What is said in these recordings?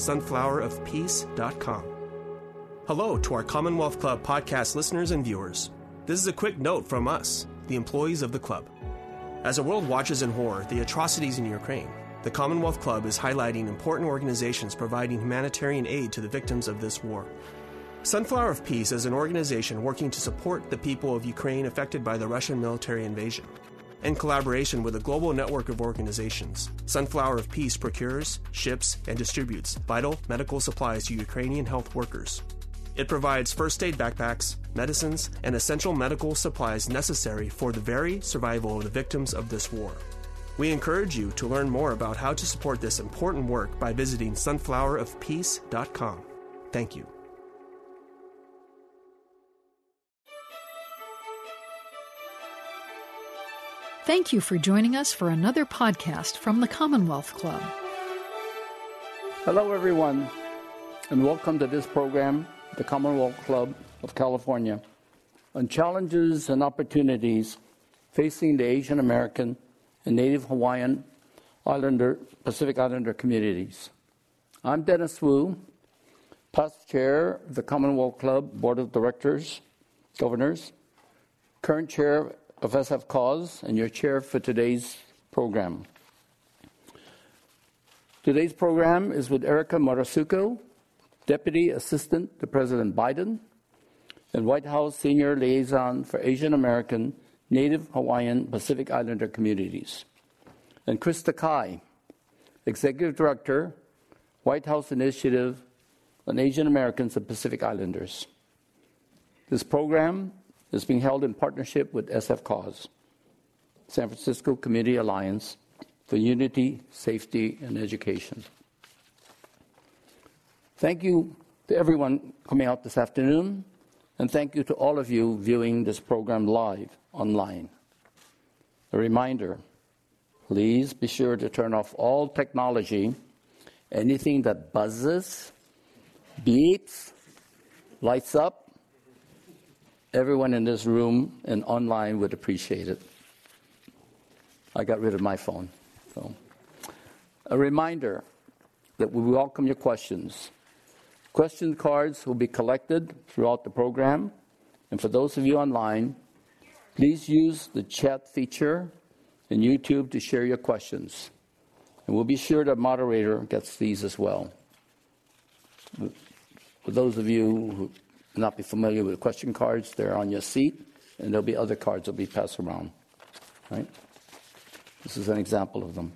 sunflowerofpeace.com. Hello to our Commonwealth Club podcast listeners and viewers. This is a quick note from us, the employees of the club. As the world watches in horror the atrocities in Ukraine, the Commonwealth Club is highlighting important organizations providing humanitarian aid to the victims of this war. Sunflower of Peace is an organization working to support the people of Ukraine affected by the Russian military invasion. In collaboration with a global network of organizations, Sunflower of Peace procures, ships, and distributes vital medical supplies to Ukrainian health workers. It provides first aid backpacks, medicines, and essential medical supplies necessary for the very survival of the victims of this war. We encourage you to learn more about how to support this important work by visiting sunflowerofpeace.com. Thank you. Thank you for joining us for another podcast from the Commonwealth Club. Hello, everyone, and welcome to this program, the Commonwealth Club of California, on challenges and opportunities facing the Asian American and Native Hawaiian Islander, Pacific Islander communities. I'm Dennis Wu, past chair of the Commonwealth Club Board of Directors, Governors, current chair of SF Cause, and your chair for today's program. Today's program is with Erika Moritsugu, Deputy Assistant to President Biden and White House Senior Liaison for Asian American, Native Hawaiian, Pacific Islander communities, and Krystal Ka'ai, Executive Director, White House Initiative on Asian Americans and Pacific Islanders. This program is being held in partnership with SF Cause, San Francisco Community Alliance for Unity, Safety, and Education. Thank you to everyone coming out this afternoon, and thank you to all of you viewing this program live online. A reminder please be sure to turn off all technology, anything that buzzes, beeps, lights up. Everyone in this room and online would appreciate it. I got rid of my phone. So. A reminder that we welcome your questions. Question cards will be collected throughout the program. And for those of you online, please use the chat feature in YouTube to share your questions. And we'll be sure the moderator gets these as well. For those of you who not be familiar with question cards, they're on your seat, and there'll be other cards that will be passed around. Right? This is an example of them.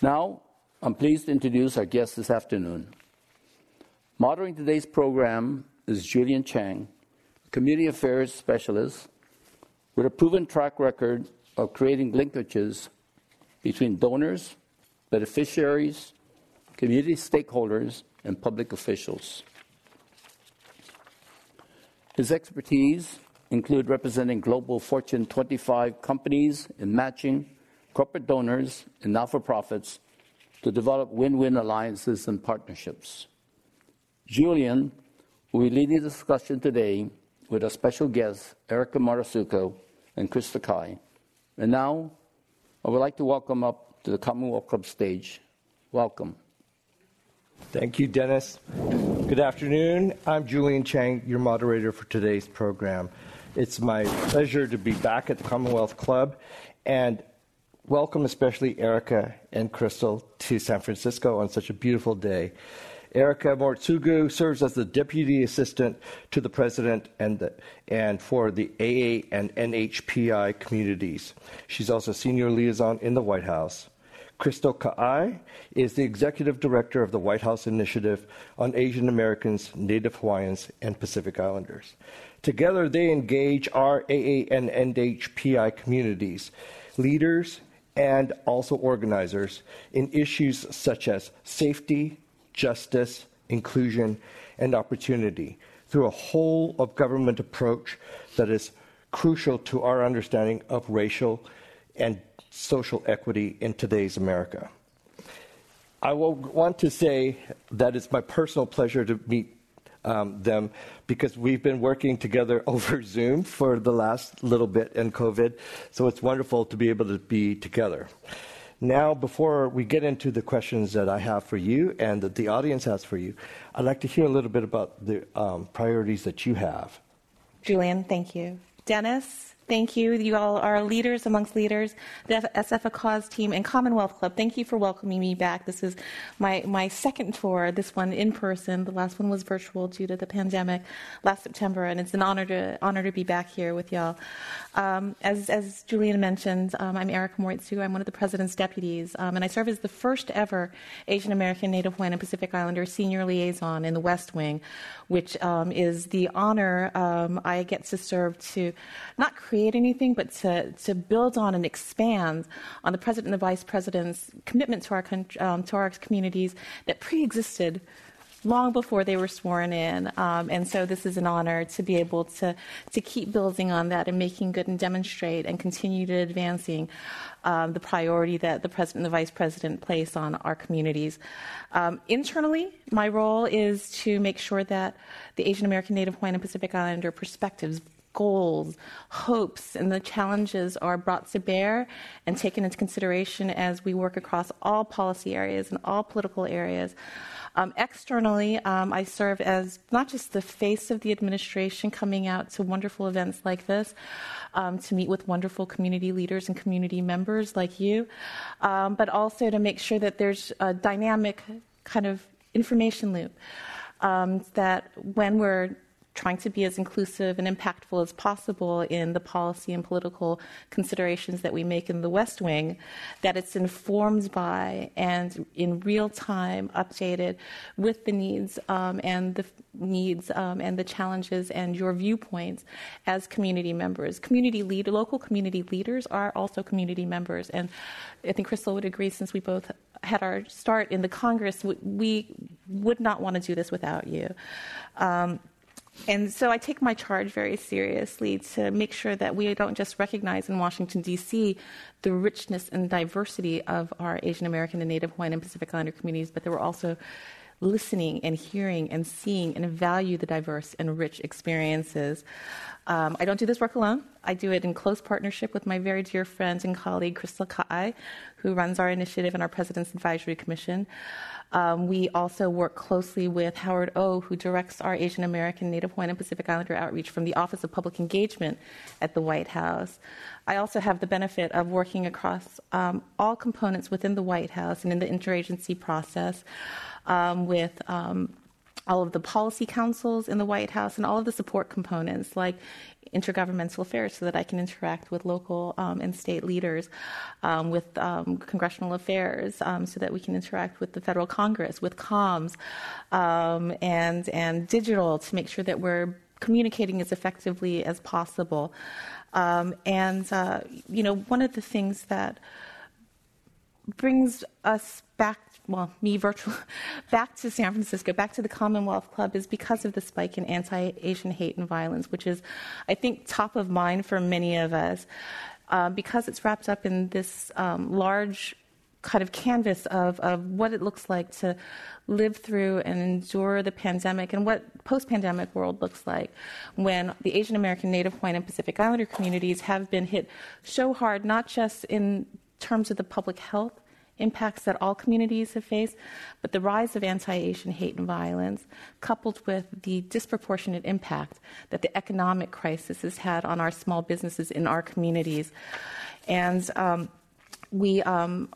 Now, I'm pleased to introduce our guest this afternoon. Moderating today's program is Julian Chang, Community Affairs Specialist with a proven track record of creating linkages between donors, beneficiaries, community stakeholders, and public officials. His expertise include representing global Fortune 25 companies in matching corporate donors and not-for-profits to develop win-win alliances and partnerships. Julian will be leading the discussion today with our special guests, Erika Moritsugu and Krystal Ka'ai. And now, I would like to welcome up to the Commonwealth Club stage. Welcome. Thank you, Dennis. Good afternoon. I'm Julian Chang, your moderator for today's program. It's my pleasure to be back at the Commonwealth Club and welcome especially Erica and Crystal to San Francisco on such a beautiful day. Erika Moritsugu serves as the Deputy Assistant to the President and, the, and for the AA and NHPI communities. She's also Senior Liaison in the White House. Krystal Ka'ai is the Executive Director of the White House Initiative on Asian Americans, Native Hawaiians, and Pacific Islanders. Together, they engage our AA and NHPI communities, leaders, and also organizers in issues such as safety, justice, inclusion, and opportunity through a whole of government approach that is crucial to our understanding of racial and social equity in today's America. I will want to say that it's my personal pleasure to meet um, them because we've been working together over Zoom for the last little bit in COVID, so it's wonderful to be able to be together. Now, before we get into the questions that I have for you and that the audience has for you, I'd like to hear a little bit about the um, priorities that you have. Julian, thank you. Dennis, Thank you. You all are leaders amongst leaders. The SF Cause team and Commonwealth Club, thank you for welcoming me back. This is my, my second tour, this one in person. The last one was virtual due to the pandemic last September, and it's an honor to, honor to be back here with y'all. Um, as, as Julian mentioned, um, I'm Erika Moritsugu. I'm one of the president's deputies, um, and I serve as the first ever Asian American Native Hawaiian and Pacific Islander senior liaison in the West Wing, which um, is the honor um, I get to serve to not create anything, but to, to build on and expand on the president and the vice president's commitment to our, um, to our communities that pre existed long before they were sworn in. Um, and so this is an honor to be able to, to keep building on that and making good and demonstrate and continue to advancing um, the priority that the president and the vice president place on our communities. Um, internally, my role is to make sure that the Asian American, Native Hawaiian, and Pacific Islander perspectives goals, hopes, and the challenges are brought to bear and taken into consideration as we work across all policy areas and all political areas. Um, externally, um, I serve as not just the face of the administration coming out to wonderful events like this, um, to meet with wonderful community leaders and community members like you, um, but also to make sure that there's a dynamic kind of information loop. Um, that when we're trying to be as inclusive and impactful as possible in the policy and political considerations that we make in the West Wing, that it's informed by and in real time updated with the needs um, and the needs um, and the challenges and your viewpoints as community members. Community lead, local community leaders are also community members, and I think Crystal would agree. Since we both had our start in the Congress, we would not want to do this without you. Um, and so I take my charge very seriously to make sure that we don't just recognize in Washington, D.C., the richness and diversity of our Asian American and Native Hawaiian and Pacific Islander communities, but that we're also listening and hearing and seeing and value the diverse and rich experiences. Um, I don't do this work alone. I do it in close partnership with my very dear friend and colleague, Krystal Ka'ai, who runs our initiative and our President's Advisory Commission. Um, we also work closely with Howard O, who directs our Asian American, Native Hawaiian, and Pacific Islander outreach from the Office of Public Engagement at the White House. I also have the benefit of working across um, all components within the White House and in the interagency process um, with um, all of the policy councils in the White House and all of the support components like intergovernmental affairs so that I can interact with local um, and state leaders, um, with um, congressional affairs um, so that we can interact with the federal Congress, with comms, um, and, and digital to make sure that we're communicating as effectively as possible. Um, and, uh, you know, one of the things that brings us back well, me virtual, back to San Francisco, back to the Commonwealth Club, is because of the spike in anti Asian hate and violence, which is, I think, top of mind for many of us. Uh, because it's wrapped up in this um, large kind of canvas of, of what it looks like to live through and endure the pandemic and what post-pandemic world looks like when the Asian American, Native Hawaiian, and Pacific Islander communities have been hit so hard, not just in terms of the public health impacts that all communities have faced, but the rise of anti Asian hate and violence, coupled with the disproportionate impact that the economic crisis has had on our small businesses in our communities. And um, we um,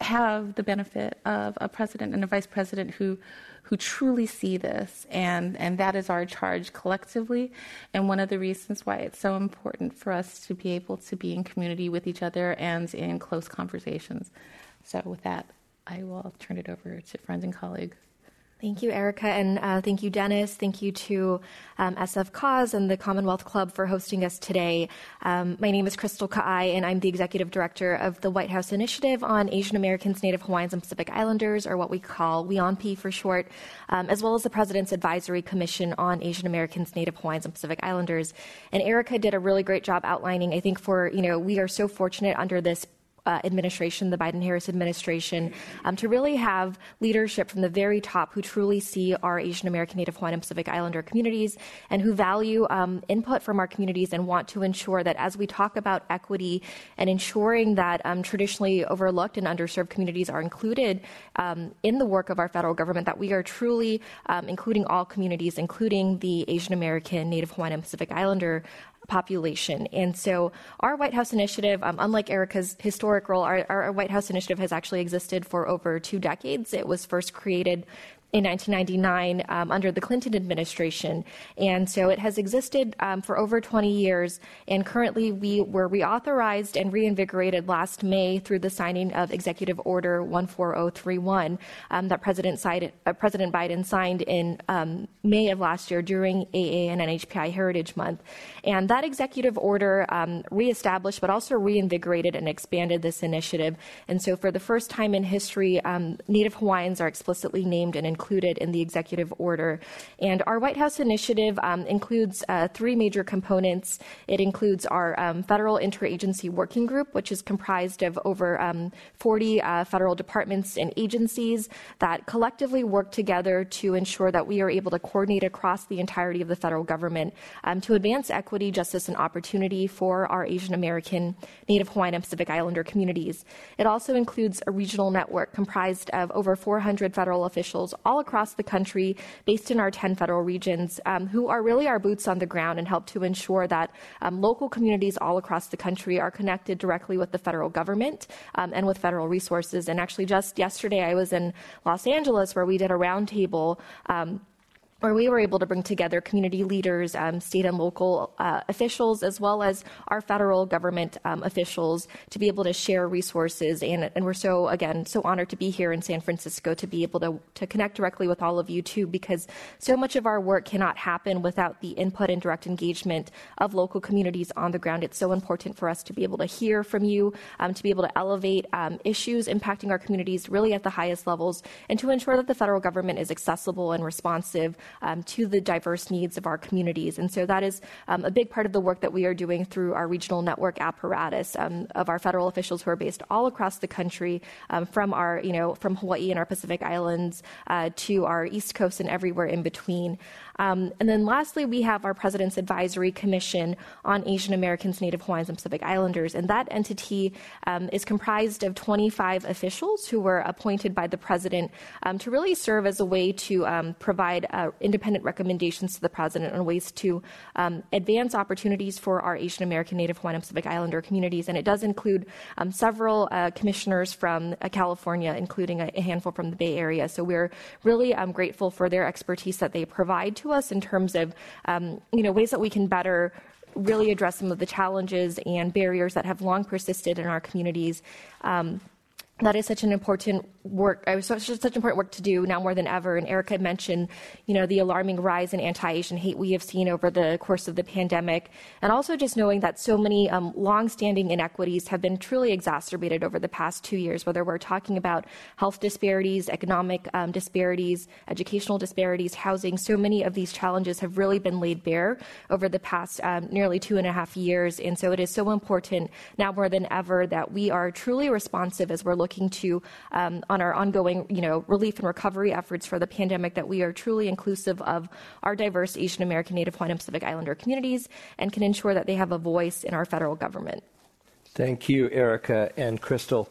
have the benefit of a president and a vice president who who truly see this, and, and that is our charge collectively. And one of the reasons why it's so important for us to be able to be in community with each other and in close conversations. So, with that, I will turn it over to friend and colleague Thank you, Erica, and uh, thank you, Dennis. Thank you to um, SF Cause and the Commonwealth Club for hosting us today. Um, my name is Krystal Ka'ai, and I'm the Executive Director of the White House Initiative on Asian Americans, Native Hawaiians, and Pacific Islanders, or what we call WIONP for short, um, as well as the President's Advisory Commission on Asian Americans, Native Hawaiians, and Pacific Islanders. And Erica did a really great job outlining, I think, for, you know, we are so fortunate under this uh, administration, the Biden Harris administration, um, to really have leadership from the very top who truly see our Asian American, Native Hawaiian, and Pacific Islander communities and who value um, input from our communities and want to ensure that as we talk about equity and ensuring that um, traditionally overlooked and underserved communities are included um, in the work of our federal government, that we are truly um, including all communities, including the Asian American, Native Hawaiian, and Pacific Islander population. And so our White House initiative, um, unlike Erica's historic role, our, our, White House initiative has actually existed for over two decades. It was first created in 1999 um, under the Clinton administration. And so it has existed um, for over 20 years. And currently, we were reauthorized and reinvigorated last May through the signing of Executive Order 14031 um, that President, uh, President, Biden signed in um, May of last year during AA and NHPI Heritage Month. And that executive order um, reestablished, but also reinvigorated and expanded this initiative. And so, for the first time in history, um, Native Hawaiians are explicitly named and included included in the executive order. And our White House initiative um, includes uh, three major components. It includes our um, federal interagency working group, which is comprised of over um, 40 uh, federal departments and agencies that collectively work together to ensure that we are able to coordinate across the entirety of the federal government um, to advance equity, justice, and opportunity for our Asian American, Native Hawaiian, and Pacific Islander communities. It also includes a regional network comprised of over 400 federal officials, all across the country, based in our 10 federal regions, um, who are really our boots on the ground and help to ensure that um, local communities all across the country are connected directly with the federal government um, and with federal resources. And actually, just yesterday, I was in Los Angeles where we did a roundtable um, where we were able to bring together community leaders, um, state and local uh, officials, as well as our federal government um, officials to be able to share resources. And, and, we're so, again, so honored to be here in San Francisco to be able to, to connect directly with all of you, too, because so much of our work cannot happen without the input and direct engagement of local communities on the ground. It's so important for us to be able to hear from you, um, to be able to elevate um, issues impacting our communities really at the highest levels, and to ensure that the federal government is accessible and responsive um, to the diverse needs of our communities. And so that is um, a big part of the work that we are doing through our regional network apparatus um, of our federal officials who are based all across the country, um, from our, you know, from Hawaii and our Pacific Islands uh, to our East Coast and everywhere in between. Um, and then lastly, we have our President's Advisory Commission on Asian Americans, Native Hawaiians, and Pacific Islanders. And that entity um, is comprised of 25 officials who were appointed by the President um, to really serve as a way to um, provide uh, independent recommendations to the President on ways to um, advance opportunities for our Asian American, Native Hawaiian, and Pacific Islander communities. And it does include um, several uh, commissioners from uh, California, including a, a, handful from the Bay Area. So we're really grateful for their expertise that they provide to us in terms of um, you know ways that we can better really address some of the challenges and barriers that have long persisted in our communities. Um, that is such an important work. Was such, such important work to do now more than ever. And Erica mentioned, you know, the alarming rise in anti-Asian hate we have seen over the course of the pandemic, and also just knowing that so many um, long-standing inequities have been truly exacerbated over the past two years. Whether we're talking about health disparities, economic um, disparities, educational disparities, housing, so many of these challenges have really been laid bare over the past um, nearly two and a half years. And so it is so important now more than ever that we are truly responsive as we're looking to um, on our ongoing, you know, relief and recovery efforts for the pandemic that we are truly inclusive of our diverse Asian American, Native Hawaiian, and Pacific Islander communities and can ensure that they have a voice in our federal government. Thank you, Erica and Crystal.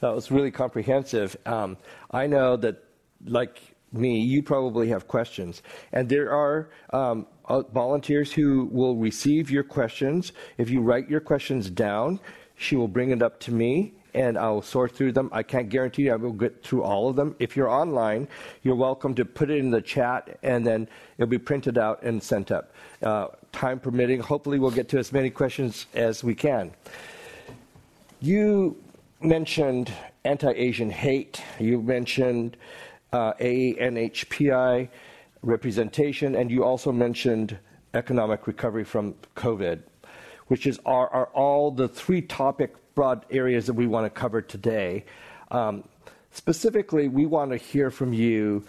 That was really comprehensive. Um, I know that, like me, you probably have questions, and there are um, uh, volunteers who will receive your questions. If you write your questions down, she will bring it up to me, and I'll sort through them. I can't guarantee you I will get through all of them. If you're online, you're welcome to put it in the chat, and then it'll be printed out and sent up. Uh, time permitting, hopefully we'll get to as many questions as we can. You mentioned anti-Asian hate. You mentioned uh, ANHPI representation, and you also mentioned economic recovery from COVID, which is are, are all the three topic broad areas that we want to cover today. Um, specifically, we want to hear from you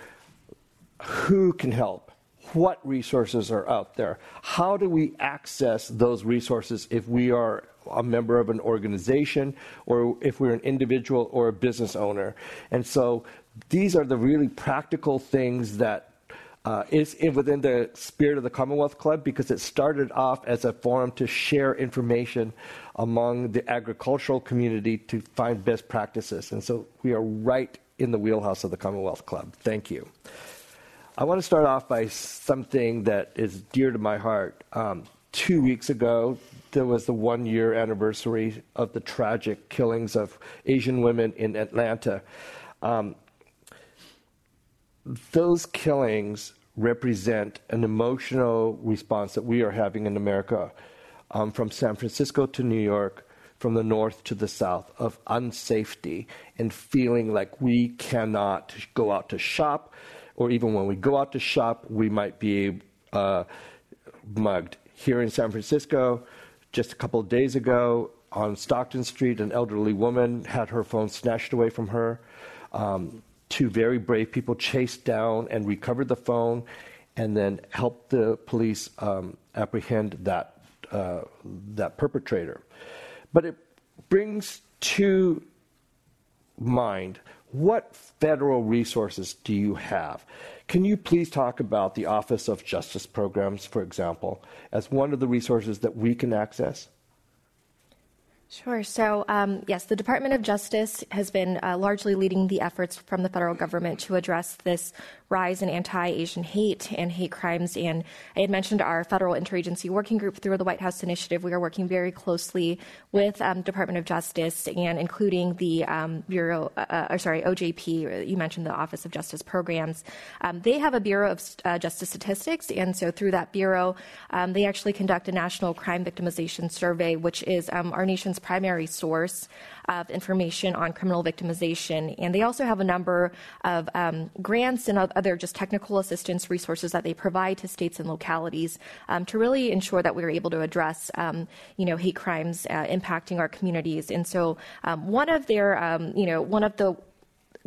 who can help, what resources are out there, how do we access those resources if we are a member of an organization or if we're an individual or a business owner. And so these are the really practical things that uh, is within the spirit of the Commonwealth Club because it started off as a forum to share information among the agricultural community to find best practices. And so we are right in the wheelhouse of the Commonwealth Club. Thank you. I want to start off by something that is dear to my heart. Um, two weeks ago, there was the one year anniversary of the tragic killings of Asian women in Atlanta. Um, those killings represent an emotional response that we are having in America um, from San Francisco to New York, from the north to the south, of unsafety and feeling like we cannot go out to shop, or even when we go out to shop, we might be uh, mugged. Here in San Francisco, just a couple of days ago, on Stockton Street, an elderly woman had her phone snatched away from her. Um, two very brave people chased down and recovered the phone and then helped the police um, apprehend that, uh, that perpetrator. But it brings to mind what federal resources do you have? Can you please talk about the Office of Justice Programs, for example, as one of the resources that we can access? Sure. So, um, yes, the Department of Justice has been uh, largely leading the efforts from the federal government to address this rise in anti Asian hate and hate crimes. And I had mentioned our federal interagency working group through the White House Initiative. We are working very closely with um, Department of Justice and including the um, Bureau, uh, uh or sorry, OJP, you mentioned the Office of Justice Programs. Um, they have a Bureau of uh, Justice Statistics. And so through that Bureau, um, they actually conduct a national crime victimization survey, which is um, our nation's primary source of information on criminal victimization. And they also have a number of um, grants and other just technical assistance resources that they provide to states and localities um, to really ensure that we're able to address, um, you know, hate crimes uh, impacting our communities. And so um, one of their, um, you know, one of the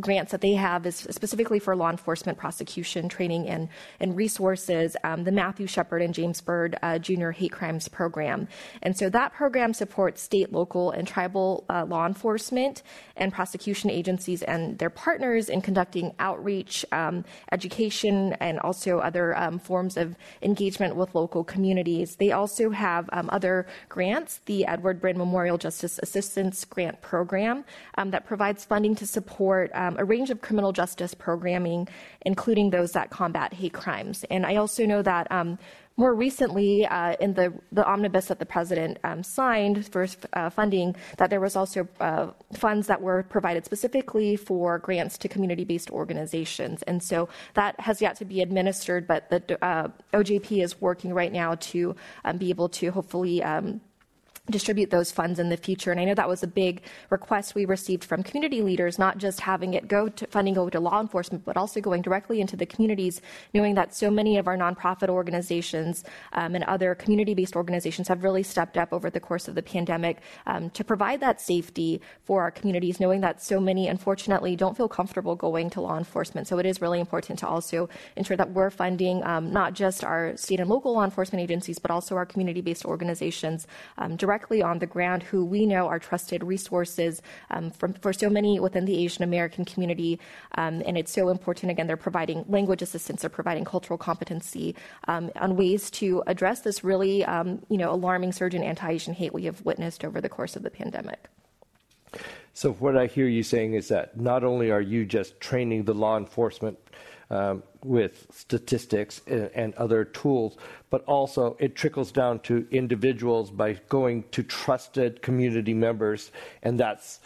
grants that they have is specifically for law enforcement prosecution training and, and resources, um, the Matthew Shepard and James Byrd uh, Junior Hate Crimes Program. And so that program supports state, local, and tribal uh, law enforcement and prosecution agencies and their partners in conducting outreach, um, education, and also other um, forms of engagement with local communities. They also have um, other grants, the Edward Byrne Memorial Justice Assistance Grant Program, um, that provides funding to support um, a range of criminal justice programming, including those that combat hate crimes. And I also know that um, more recently, uh, in the, the omnibus that the president um, signed for uh, funding, that there was also uh, funds that were provided specifically for grants to community-based organizations, and so that has yet to be administered. But the uh, OJP is working right now to um, be able to hopefully um, distribute those funds in the future. And I know that was a big request we received from community leaders, not just having it go to funding go to law enforcement, but also going directly into the communities, knowing that so many of our nonprofit organizations um, and other community-based organizations have really stepped up over the course of the pandemic um, to provide that safety for our communities, knowing that so many, unfortunately, don't feel comfortable going to law enforcement. So it is really important to also ensure that we're funding um, not just our state and local law enforcement agencies, but also our community-based organizations um, directly directly on the ground who we know are trusted resources um, from, for so many within the Asian American community. Um, and it's so important, again, they're providing language assistance, they're providing cultural competency um, on ways to address this really, um, you know, alarming surge in anti-Asian hate we have witnessed over the course of the pandemic. So what I hear you saying is that not only are you just training the law enforcement um, with statistics and, other tools, but also it trickles down to individuals by going to trusted community members, and that's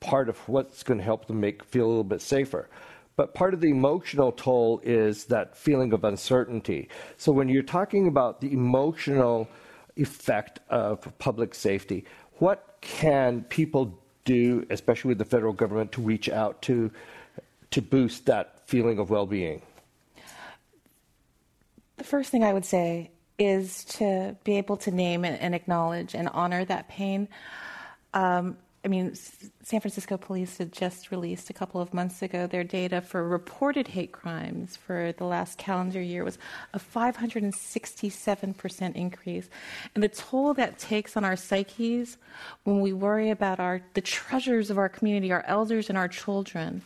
part of what's going to help them make feel a little bit safer. But part of the emotional toll is that feeling of uncertainty. So when you're talking about the emotional effect of public safety, what can people do, especially with the federal government, to reach out to to boost that feeling of well being? The first thing I would say is to be able to name and, acknowledge and honor that pain. Um, I mean, San Francisco police had just released a couple of months ago their data for reported hate crimes for the last calendar year was a 567% increase. And the toll that takes on our psyches when we worry about our the treasures of our community, our elders and our children,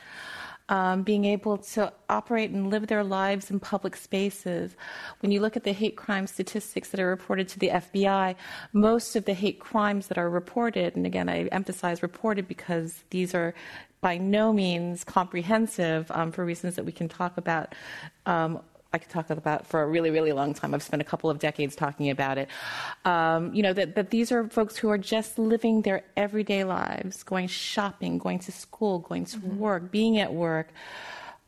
um, being able to operate and live their lives in public spaces. When you look at the hate crime statistics that are reported to the FBI, most of the hate crimes that are reported, and again, I emphasize reported because these are by no means comprehensive um, for reasons that we can talk about um, I could talk about for a really, really long time. I've spent a couple of decades talking about it. Um, you know, that, that these are folks who are just living their everyday lives, going shopping, going to school, going to mm-hmm. work, being at work.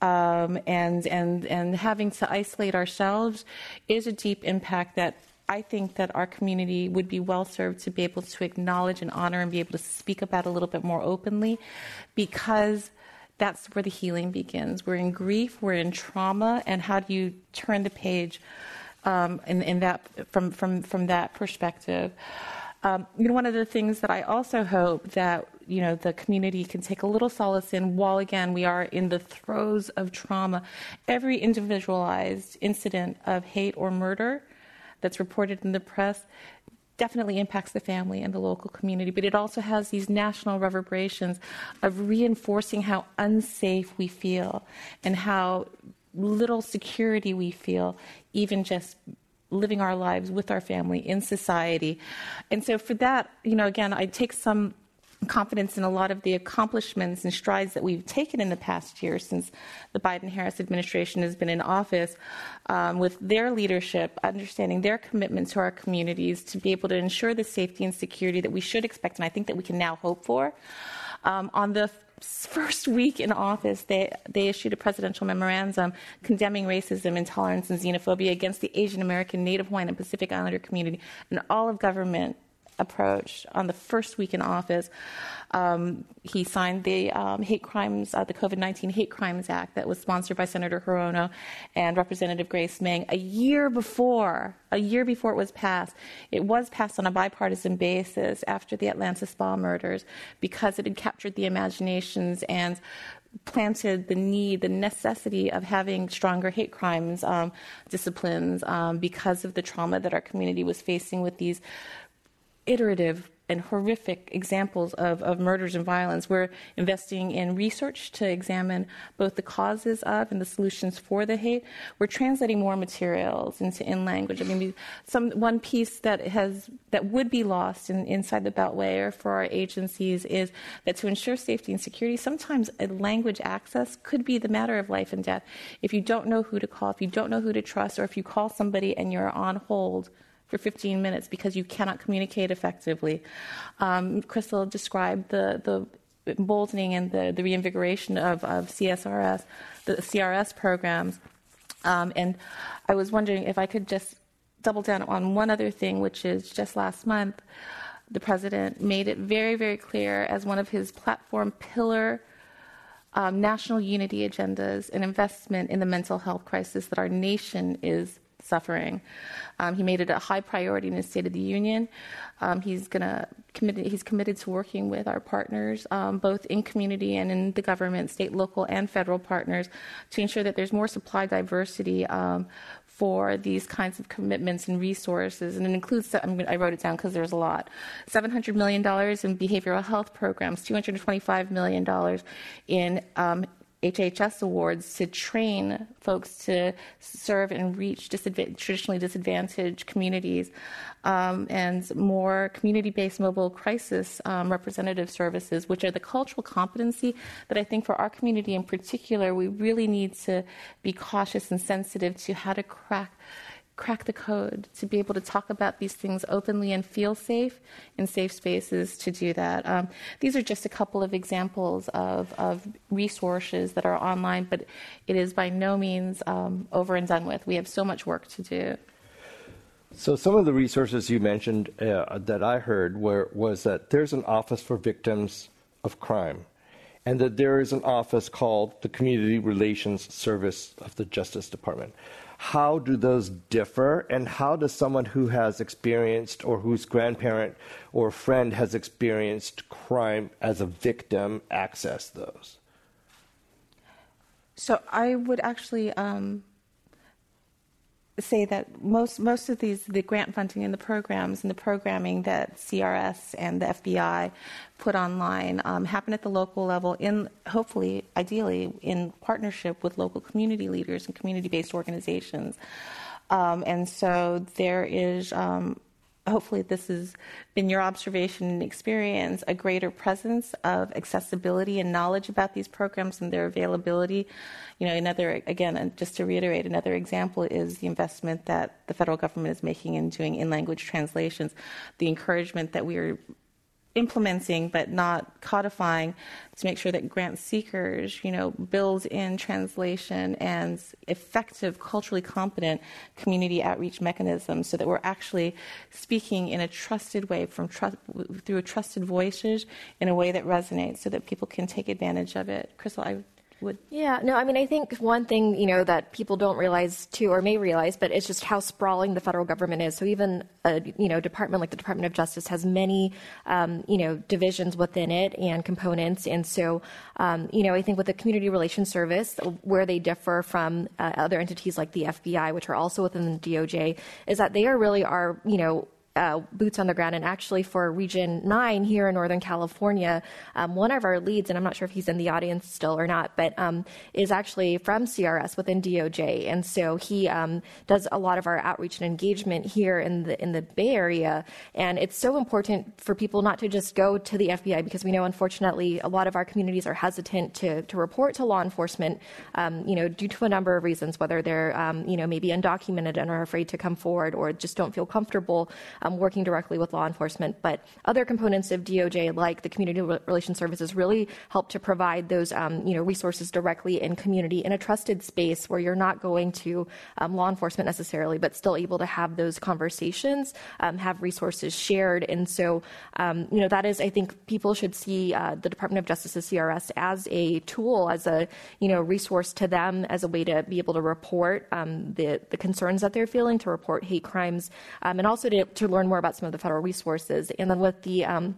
Um, and and and having to isolate ourselves is a deep impact that I think that our community would be well served to be able to acknowledge and honor and be able to speak about a little bit more openly, because that's where the healing begins. We're in grief, we're in trauma, and how do you turn the page um, in, in, that from from from that perspective? Um, you know, one of the things that I also hope that you know the community can take a little solace in, while again we are in the throes of trauma, every individualized incident of hate or murder that's reported in the press definitely impacts the family and the local community, but it also has these national reverberations of reinforcing how unsafe we feel and how little security we feel, even just living our lives with our family in society. And so, for that, you know, again, I take some confidence in a lot of the accomplishments and strides that we've taken in the past year since the Biden Harris administration has been in office um, with their leadership, understanding their commitment to our communities to be able to ensure the safety and security that we should expect and I think that we can now hope for. Um, on the first week in office, they, they issued a presidential memorandum condemning racism, intolerance, and xenophobia against the Asian American, Native Hawaiian, and Pacific Islander community and all of government approach on the first week in office. Um, he signed the um, hate crimes, uh, the COVID 19 Hate Crimes Act that was sponsored by Senator Hirono and Representative Grace Meng a year before, a year before it was passed. It was passed on a bipartisan basis after the Atlanta spa murders because it had captured the imaginations and planted the need, the necessity of having stronger hate crimes um, disciplines um, because of the trauma that our community was facing with these iterative and horrific examples of, of murders and violence. We're investing in research to examine both the causes of and the solutions for the hate. We're translating more materials into in language. I mean, some one piece that has that would be lost in, inside the Beltway or for our agencies is that to ensure safety and security, sometimes language access could be the matter of life and death. If you don't know who to call, if you don't know who to trust, or if you call somebody and you're on hold for 15 minutes because you cannot communicate effectively. Um, Crystal described the, the emboldening and the, the reinvigoration of, of CSRS, the CRS programs. Um, and I was wondering if I could just double down on one other thing, which is just last month, the president made it very, very clear as one of his platform pillar um, national unity agendas an investment in the mental health crisis that our nation is suffering. Um, he made it a high priority in his State of the Union. Um, he's gonna committed. He's committed to working with our partners, um, both in community and in the government, state, local, and federal partners, to ensure that there's more supply diversity um, for these kinds of commitments and resources. And it includes, I wrote it down because there's a lot $700 million in behavioral health programs, $225 million in um, HHS awards to train folks to serve and reach traditionally disadvantaged communities, um, and more community based mobile crisis um, representative services, which are the cultural competency. That I think for our community in particular, we really need to be cautious and sensitive to how to crack crack the code to be able to talk about these things openly and feel safe in safe spaces to do that. Um, these are just a couple of examples of, of resources that are online, but it is by no means um, over and done with. We have so much work to do. So some of the resources you mentioned uh, that I heard were was that there's an office for victims of crime, and that there is an office called the Community Relations Service of the Justice Department. How do those differ, and how does someone who has experienced or whose grandparent or friend has experienced crime as a victim access those? So I would actually um, say that most most of these the grant funding and the programs and the programming that CRS and the FBI put online um, happen at the local level in hopefully ideally in partnership with local community leaders and community based organizations. Um, and so there is um, hopefully this has been your observation and experience a greater presence of accessibility and knowledge about these programs and their availability. You know another again just to reiterate another example is the investment that the federal government is making in doing in language translations. The encouragement that we are implementing but not codifying to make sure that grant seekers, you know, build in translation and effective, culturally competent community outreach mechanisms so that we're actually speaking in a trusted way from trust, through a trusted voices in a way that resonates so that people can take advantage of it. Crystal, I would. Yeah, no, I mean, I think one thing, you know, that people don't realize too, or may realize, but it's just how sprawling the federal government is. So even a, you know, department like the Department of Justice has many, um, you know, divisions within it and components. And so, um, you know, I think with the Community Relations Service, where they differ from uh, other entities like the FBI, which are also within the DOJ, is that they are really are, you know, uh, boots on the ground. And actually, for Region 9 here in Northern California, um, one of our leads, and I'm not sure if he's in the audience still or not, but um, is actually from CRS within DOJ. And so he um, does a lot of our outreach and engagement here in the, in the Bay Area. And it's so important for people not to just go to the FBI because we know, unfortunately, a lot of our communities are hesitant to, to report to law enforcement, um, you know, due to a number of reasons, whether they're, um, you know, maybe undocumented and are afraid to come forward or just don't feel comfortable um, working directly with law enforcement. But other components of DOJ, like the Community Relations Services, really help to provide those um, you know resources directly in community in a trusted space where you're not going to um, law enforcement necessarily, but still able to have those conversations, um, have resources shared. And so um, you know that is, I think, people should see uh, the Department of Justice's CRS as a tool, as a you know resource to them, as a way to be able to report um, the the concerns that they're feeling, to report hate crimes, and also to, to learn more about some of the federal resources. And then with the um,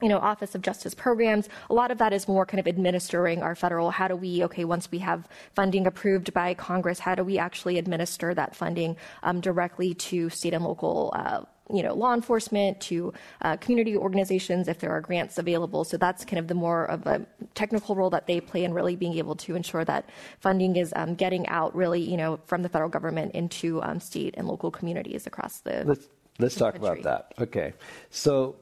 you know, Office of Justice programs. A lot of that is more kind of administering our federal. How do we, okay, once we have funding approved by Congress, how do we actually administer that funding um, directly to state and local uh, you know, law enforcement to uh, community organizations if there are grants available. So that's kind of the more of a technical role that they play in really being able to ensure that funding is um, getting out really, you know, from the federal government into um, state and local communities across the. Let's, let's talk about that. Okay. So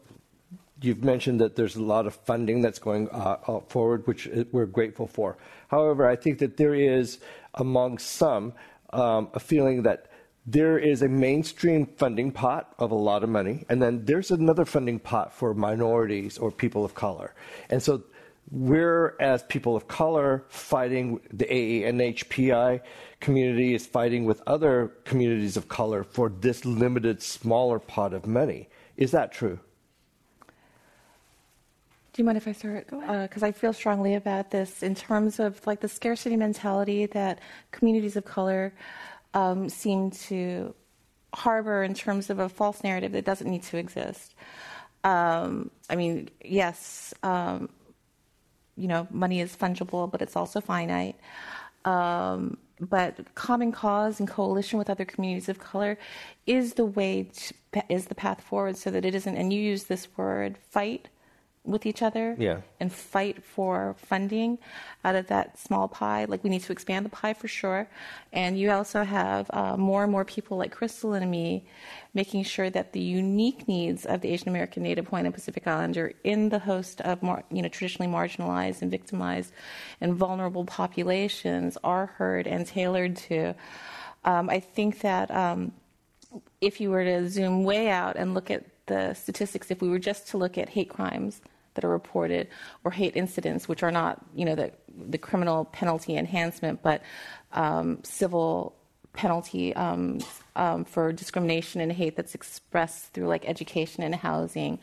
you've mentioned that there's a lot of funding that's going uh, forward, which we're grateful for. However, I think that there is among some um, a feeling that there is a mainstream funding pot of a lot of money, and then there's another funding pot for minorities or people of color. And so we're, as people of color, fighting the AANHPI community is fighting with other communities of color for this limited, smaller pot of money. Is that true? Do you mind if I start? Because uh, I feel strongly about this in terms of like the scarcity mentality that communities of color um, seem to harbor in terms of a false narrative that doesn't need to exist. Um, I mean, yes, um, you know, money is fungible, but it's also finite. Um, but common cause and coalition with other communities of color is the way to, is the path forward so that it isn't and you use this word fight with each other yeah. and fight for funding out of that small pie. Like we need to expand the pie for sure. And you also have uh, more and more people like Crystal and me making sure that the unique needs of the Asian American, Native Hawaiian, and Pacific Islander in the host of more, you know traditionally marginalized and victimized and vulnerable populations are heard and tailored to. Um, I think that um, if you were to zoom way out and look at the statistics, if we were just to look at hate crimes that are reported or hate incidents, which are not, you know, the, the criminal penalty enhancement, but um, civil penalty um, um, for discrimination and hate that's expressed through like education and housing,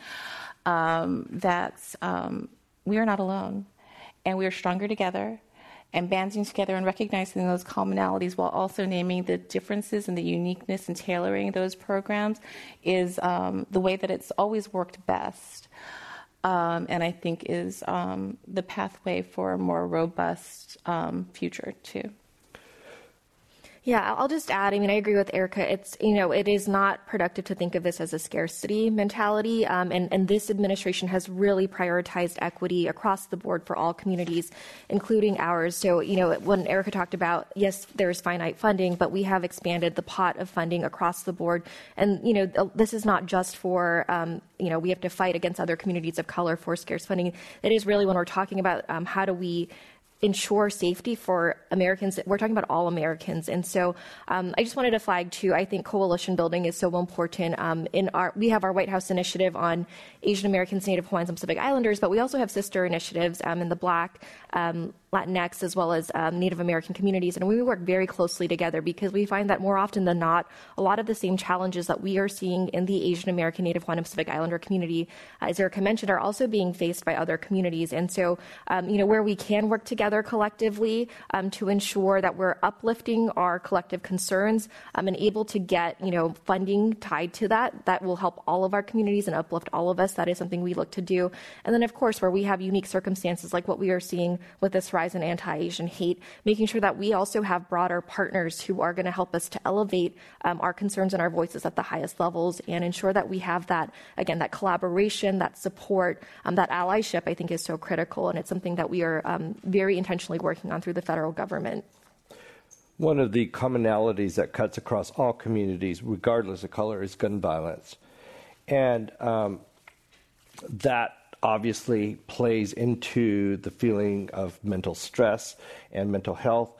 um, that's um, we are not alone. and we are stronger together. And banding together and recognizing those commonalities while also naming the differences and the uniqueness and tailoring those programs is um, the way that it's always worked best. Um, and I think is um, the pathway for a more robust um, future, too. Yeah, I'll just add. I mean, I agree with Erica. It's you know, it is not productive to think of this as a scarcity mentality, um, and and this administration has really prioritized equity across the board for all communities, including ours. So you know, when Erica talked about yes, there's finite funding, but we have expanded the pot of funding across the board, and you know, this is not just for um, you know, we have to fight against other communities of color for scarce funding. It is really when we're talking about um, how do we ensure safety for Americans. We're talking about all Americans, and so um, I just wanted to flag too. I think coalition building is so important. Um, in our, we have our White House initiative on Asian Americans, Native Hawaiians, and Pacific Islanders, but we also have sister initiatives um, in the Black, um, Latinx, as well as um, Native American communities. And we work very closely together because we find that more often than not, a lot of the same challenges that we are seeing in the Asian American, Native Hawaiian, Pacific Islander community, as Erika mentioned, are also being faced by other communities. And so, um, you know, where we can work together collectively um, to ensure that we're uplifting our collective concerns um, and able to get, you know, funding tied to that, that will help all of our communities and uplift all of us. That is something we look to do. And then, of course, where we have unique circumstances like what we are seeing with this rise in anti Asian hate, making sure that we also have broader partners who are going to help us to elevate um, our concerns and our voices at the highest levels and ensure that we have that, again, that collaboration, that support, um, that allyship, I think is so critical. And it's something that we are um, very intentionally working on through the federal government. One of the commonalities that cuts across all communities, regardless of color, is gun violence. And um, that obviously plays into the feeling of mental stress and mental health.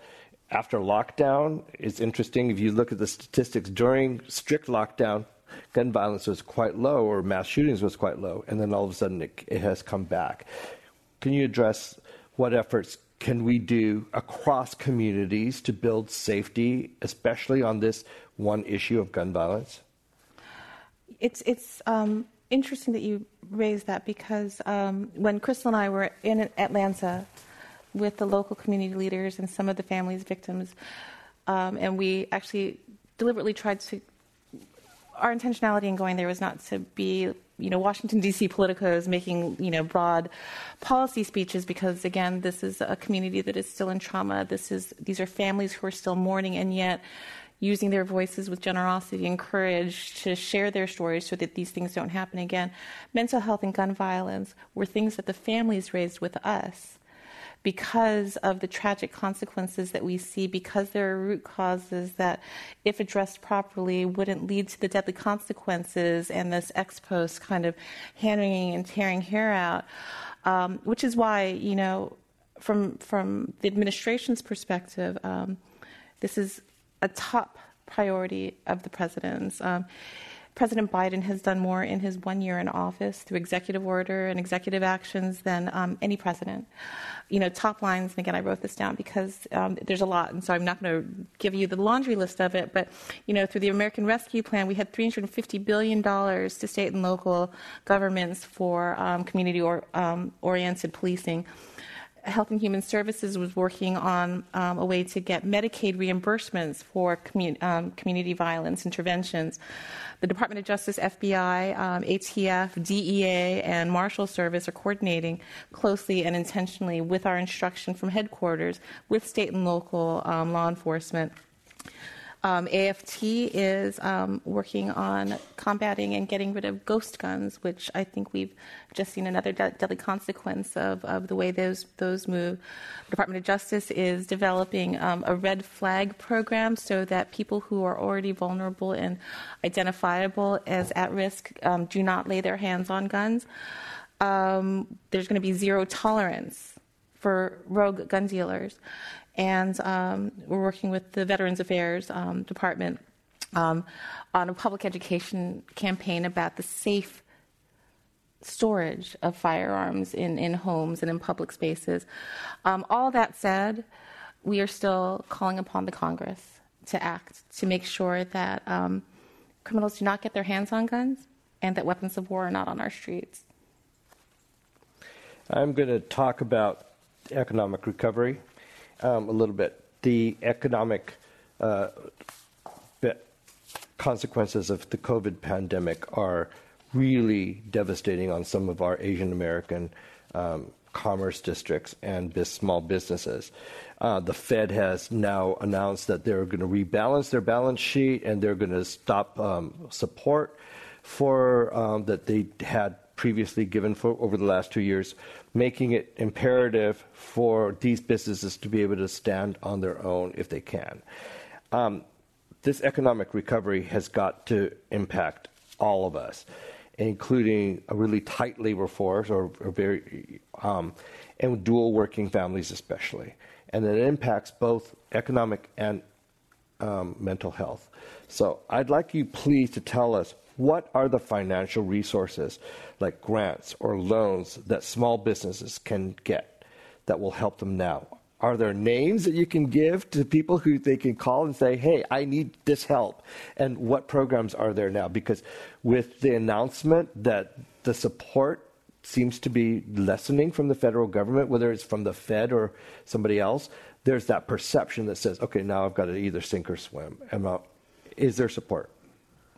After lockdown, it's interesting if you look at the statistics during strict lockdown, gun violence was quite low or mass shootings was quite low, and then all of a sudden it, it has come back. Can you address what efforts can we do across communities to build safety, especially on this one issue of gun violence? It's it's um, interesting that you raised that because um, when Krystal and I were in Atlanta with the local community leaders and some of the families victims, um, and we actually deliberately tried to. Our intentionality in going there was not to be, you know, Washington D.C. politicos making, you know, broad policy speeches because again, this is a community that is still in trauma. This is these are families who are still mourning, and yet using their voices with generosity and courage to share their stories so that these things don't happen again. Mental health and gun violence were things that the families raised with us because of the tragic consequences that we see, because there are root causes that, if addressed properly, wouldn't lead to the deadly consequences and this ex post kind of handing and tearing hair out. Um, which is why, you know, from from the administration's perspective, um, this is a top priority of the president's. Um, President Biden has done more in his one year in office through executive order and executive actions than um, any president. You know, top lines, and again, I wrote this down because um, there's a lot, and so I'm not going to give you the laundry list of it, but, you know, through the American Rescue Plan, we had $350 billion to state and local governments for um, community or, um, oriented policing. Health and Human Services was working on um, a way to get Medicaid reimbursements for um, community violence interventions. The Department of Justice, FBI, um, ATF, DEA, and Marshal Service are coordinating closely and intentionally with our instruction from headquarters with state and local um, law enforcement um, AFT is um, working on combating and getting rid of ghost guns, which I think we've just seen another de- deadly consequence of, of the way those those move. The Department of Justice is developing um, a red flag program so that people who are already vulnerable and identifiable as at risk um, do not lay their hands on guns. Um, there's going to be zero tolerance for rogue gun dealers and um, we're working with the Veterans Affairs um, Department um, on a public education campaign about the safe storage of firearms in, in homes and in public spaces. Um, all that said, we are still calling upon the Congress to act to make sure that um, criminals do not get their hands on guns and that weapons of war are not on our streets. I'm going to talk about economic recovery um, a little bit. The economic uh, consequences of the COVID pandemic are really devastating on some of our Asian American um, commerce districts and bis- small businesses. Uh, the Fed has now announced that they're going to rebalance their balance sheet and they're going to stop um, support for um, that they had previously given for over the last two years, making it imperative for these businesses to be able to stand on their own if they can. Um, this economic recovery has got to impact all of us, including a really tight labor force or, or very um, and dual working families especially, and it impacts both economic and um, mental health. So I'd like you please to tell us what are the financial resources like grants or loans that small businesses can get that will help them now? Are there names that you can give to people who they can call and say, hey, I need this help? And what programs are there now? Because with the announcement that the support seems to be lessening from the federal government, whether it's from the Fed or somebody else, there's that perception that says, okay, now I've got to either sink or swim. Is there support?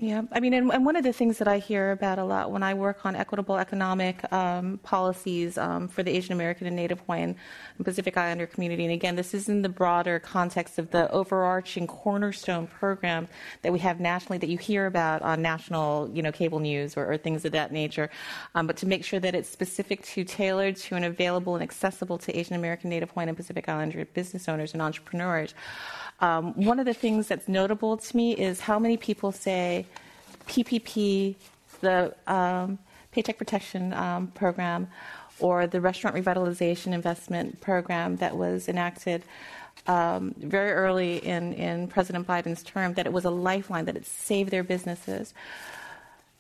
Yeah, I mean, and, and, one of the things that I hear about a lot when I work on equitable economic um, policies um, for the Asian American and Native Hawaiian and Pacific Islander community, and again, this is in the broader context of the overarching cornerstone program that we have nationally that you hear about on national, you know, cable news or, or things of that nature, um, but to make sure that it's specific to, tailored to, and available and accessible to Asian American, Native Hawaiian, and Pacific Islander business owners and entrepreneurs. Um, one of the things that's notable to me is how many people say PPP, the um, Paycheck Protection um, Program, or the Restaurant Revitalization Investment Program that was enacted um, very early in, in President Biden's term, that it was a lifeline, that it saved their businesses.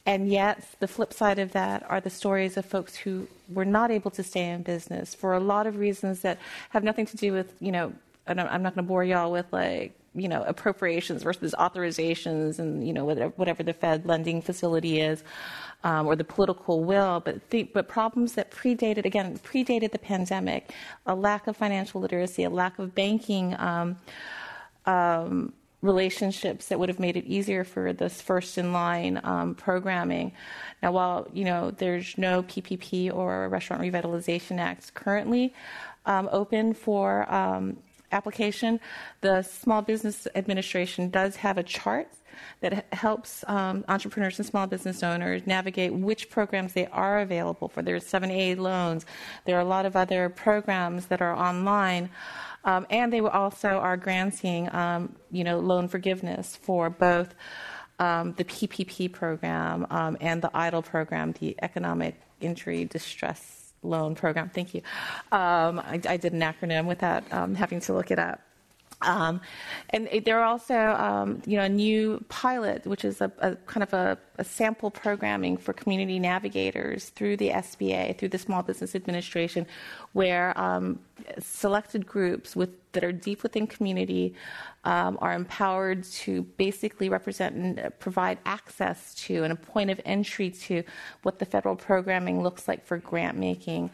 And yet, the flip side of that are the stories of folks who were not able to stay in business for a lot of reasons that have nothing to do with, you know, I'm not going to bore y'all with like you know appropriations versus authorizations and you know whatever, whatever the Fed lending facility is um, or the political will, but but problems that predated again predated the pandemic, a lack of financial literacy, a lack of banking. Um, um, relationships that would have made it easier for this first in line um, programming. Now, while you know there's no PPP or Restaurant Revitalization Act currently um, open for um, application, the Small Business Administration does have a chart that helps um, entrepreneurs and small business owners navigate which programs they are available for. There's 7A loans. There are a lot of other programs that are online. Um, and they also are granting, um, you know, loan forgiveness for both um, the PPP program um, and the EIDL program, the Economic Injury Distress loan program. Thank you. Um, I, I, did an acronym without um, having to look it up. Um, and there are also, um, you know, a new pilot, which is a, a kind of a, a, sample programming for community navigators through the SBA, through the Small Business Administration, where um, selected groups with that are deep within community um, are empowered to basically represent and provide access to and a point of entry to what the federal programming looks like for grant making.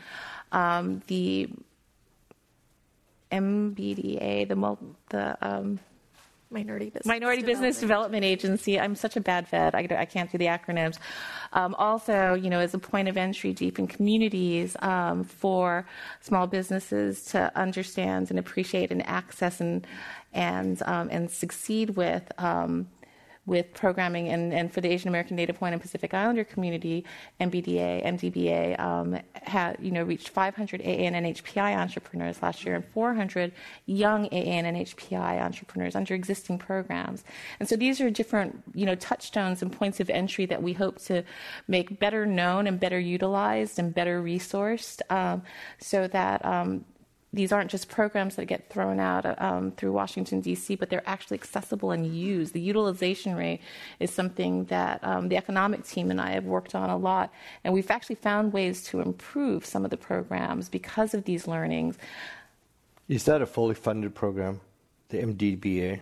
Um, the MBDA, the, the um, Minority Business Minority Development. Business Development Agency. I'm such a bad vet. I, I can't do the acronyms. Um, also, you know, as a point of entry deep in communities um, for small businesses to understand and appreciate and access and and um, and succeed with um, with programming and, and for the Asian American Native Hawaiian and Pacific Islander community, MBDA, MDBA um, had you know reached 500 AA and NHPI entrepreneurs last year and 400 young AA and NHPI entrepreneurs under existing programs. And so these are different you know touchstones and points of entry that we hope to make better known and better utilized and better resourced um, so that um, these aren't just programs that get thrown out um, through Washington, D.C., but they're actually accessible and used. The utilization rate is something that um, the economic team and I have worked on a lot, and we've actually found ways to improve some of the programs because of these learnings. Is that a fully funded program, the MDBA?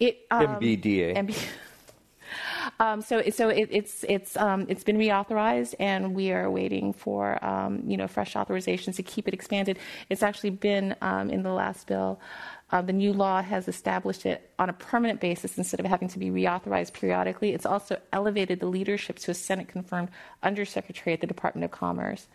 It, um, MBDA. MB- Um, so, so it, it's it's um, it's been reauthorized, and we are waiting for um, you know fresh authorizations to keep it expanded. It's actually been um, in the last bill. Uh, the new law has established it on a permanent basis instead of having to be reauthorized periodically. It's also elevated the leadership to a Senate confirmed undersecretary at the Department of Commerce.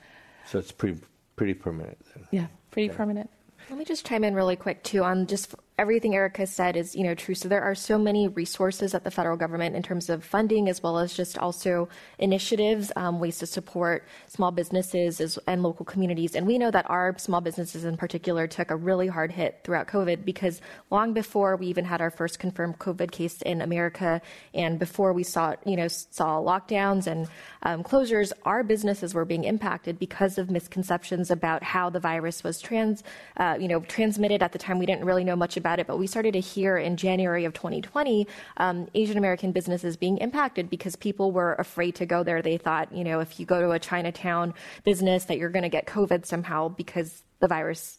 So it's pretty pretty permanent. Then. Yeah, pretty yeah. permanent. Let me just chime in really quick too on just everything Erika said is, you know, true. So there are so many resources at the federal government in terms of funding, as well as just also initiatives, um, ways to support small businesses as, and local communities. And we know that our small businesses in particular took a really hard hit throughout COVID because long before we even had our first confirmed COVID case in America, and before we saw, you know, saw lockdowns and um, closures, our businesses were being impacted because of misconceptions about how the virus was trans, uh, you know, transmitted. At the time, we didn't really know much about about it, but we started to hear in January of 2020 um, Asian American businesses being impacted because people were afraid to go there. They thought, you know, if you go to a Chinatown business, that you're going to get COVID somehow because the virus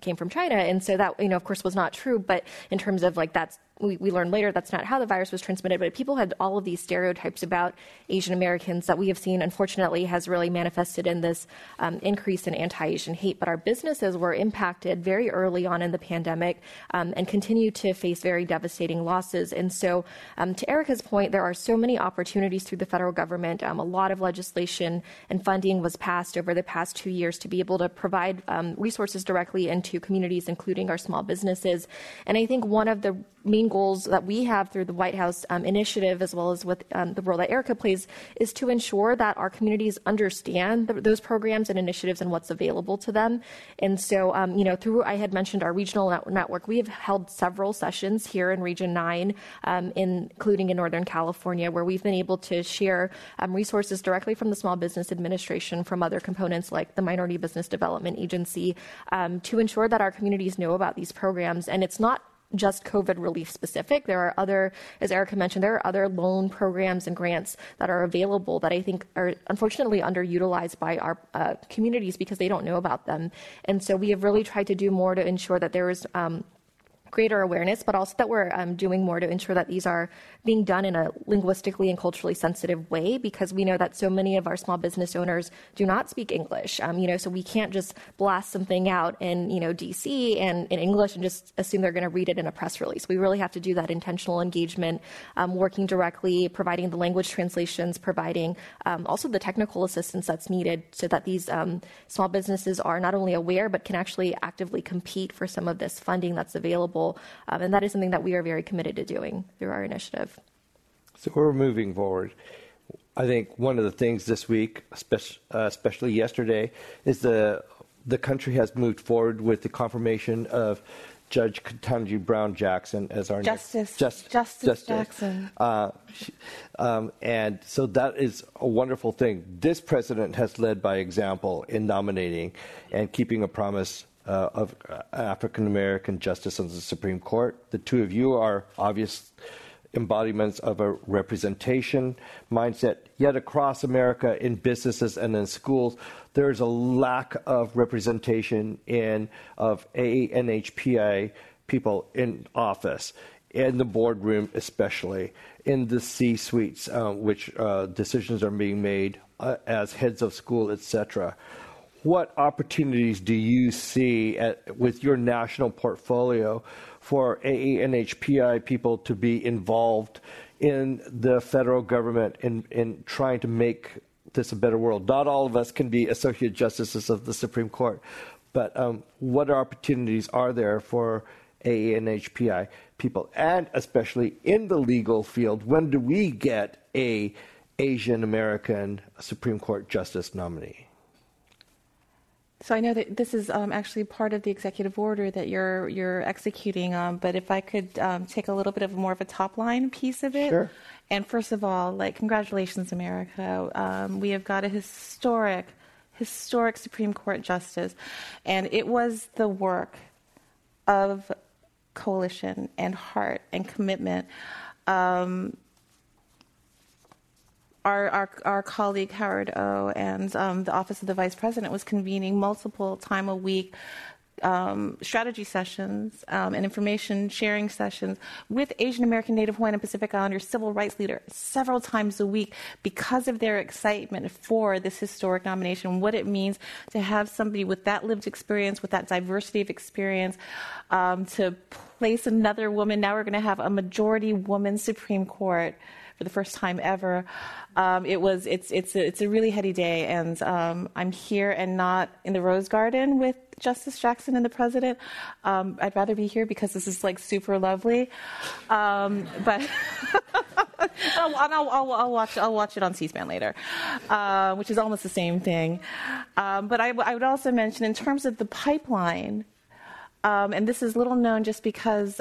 came from China. And so that, you know, of course was not true. But in terms of like that's we, we learned later that's not how the virus was transmitted, but people had all of these stereotypes about Asian Americans that we have seen, unfortunately, has really manifested in this um, increase in anti Asian hate. But our businesses were impacted very early on in the pandemic um, and continue to face very devastating losses. And so, um, to Erika's point, there are so many opportunities through the federal government. Um, a lot of legislation and funding was passed over the past two years to be able to provide um, resources directly into communities, including our small businesses. And I think one of the main goals that we have through the White House um, initiative, as well as with um, the role that Erika plays, is to ensure that our communities understand the, those programs and initiatives and what's available to them. And so, um, you know, through I had mentioned our regional net- network, we have held several sessions here in Region 9, um, in, including in Northern California, where we've been able to share um, resources directly from the Small Business Administration, from other components like the Minority Business Development Agency, um, to ensure that our communities know about these programs. And it's not just COVID relief specific. There are other, as Erika mentioned, there are other loan programs and grants that are available that I think are unfortunately underutilized by our uh, communities because they don't know about them. And so we have really tried to do more to ensure that there is um, greater awareness, but also that we're um, doing more to ensure that these are being done in a linguistically and culturally sensitive way because we know that so many of our small business owners do not speak English. Um, you know, so we can't just blast something out in you know DC and in English and just assume they're going to read it in a press release. We really have to do that intentional engagement, um, working directly, providing the language translations, providing um, also the technical assistance that's needed so that these um, small businesses are not only aware but can actually actively compete for some of this funding that's available people. Um, and that is something that we are very committed to doing through our initiative. So we're moving forward. I think one of the things this week, especially, uh, yesterday, is the the country has moved forward with the confirmation of Judge Ketanji Brown Jackson as our Justice next, just, Justice, Justice Jackson. Uh, um, and so that is a wonderful thing. This president has led by example in nominating and keeping a promise uh, of uh, African American justice on the Supreme Court. The two of you are obvious embodiments of a representation mindset. Yet across America, in businesses and in schools, there's a lack of representation in of ANHPI people in office, in the boardroom especially, in the C-suites, uh, which uh, decisions are being made uh, as heads of school, etc what opportunities do you see at, with your national portfolio for AANHPI people to be involved in the federal government in, in trying to make this a better world? Not all of us can be associate justices of the Supreme Court, but um, what opportunities are there for AANHPI people, and especially in the legal field? When do we get a Asian American Supreme Court justice nominee? So I know that this is um, actually part of the executive order that you're you're executing. Um, but if I could um, take a little bit of more of a top line piece of it. Sure. And first of all, like congratulations, America. Um, we have got a historic, historic Supreme Court justice, and it was the work of coalition and heart and commitment. Um, our, our, our, colleague Howard O and um, the Office of the Vice President was convening multiple time a week um, strategy sessions um, and information sharing sessions with Asian American, Native Hawaiian, and Pacific Islander civil rights leaders several times a week because of their excitement for this historic nomination, what it means to have somebody with that lived experience, with that diversity of experience, um, to place another woman. Now we're going to have a majority woman Supreme Court for the first time ever. Um, it was it's it's a, it's a really heady day, and um, I'm here and not in the Rose Garden with Justice Jackson and the President. Um, I'd rather be here because this is like super lovely, um, but. I'll, I'll, I'll, I'll, watch. I'll watch it on C-SPAN later, uh, which is almost the same thing. Um, but I, I, would also mention, in terms of the pipeline, um, and this is little known just because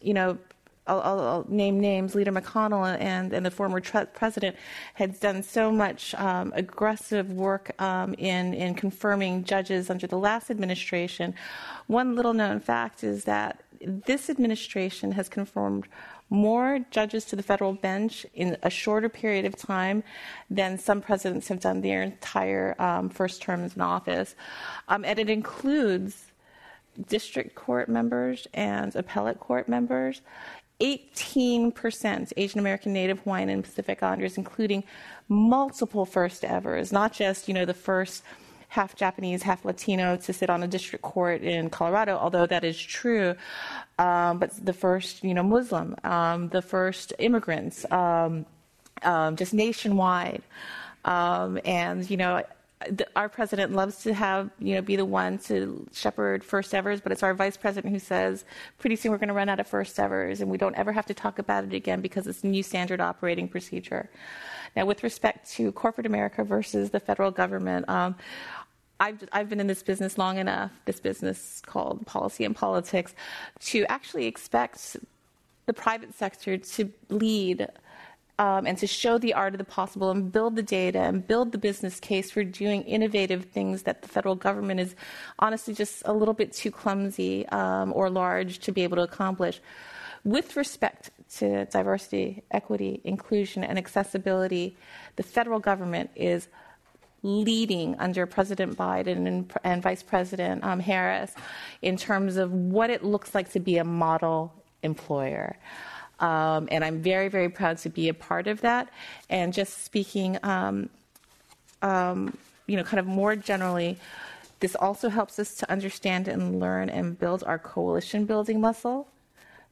you know I'll, I'll, I'll, name names, Leader McConnell and, and the former tre- president had done so much um, aggressive work um, in, in confirming judges under the last administration. One little known fact is that this administration has confirmed more judges to the federal bench in a shorter period of time than some presidents have done their entire um, first terms in office. Um, and it includes district court members and appellate court members. 18% Asian American, Native Hawaiian, and Pacific Islanders, including multiple first evers, not just, you know, the first half Japanese, half Latino to sit on a district court in Colorado, although that is true. Um, but the first, you know, Muslim, um, the first immigrants, um, um just nationwide. Um, and, you know, our president loves to have you know be the one to shepherd first evers, but it's our vice president who says pretty soon we're going to run out of first evers, and we don't ever have to talk about it again because it's a new standard operating procedure. Now, with respect to corporate America versus the federal government. Um, I've, I've been in this business long enough, this business called policy and politics, to actually expect the private sector to lead um, and to show the art of the possible and build the data and build the business case for doing innovative things that the federal government is honestly just a little bit too clumsy um, or large to be able to accomplish. With respect to diversity, equity, inclusion, and accessibility, the federal government is leading under President Biden and, and Vice President um, Harris in terms of what it looks like to be a model employer. Um, and I'm very, very proud to be a part of that. And just speaking, um, um, you know, kind of more generally, this also helps us to understand and learn and build our coalition building muscle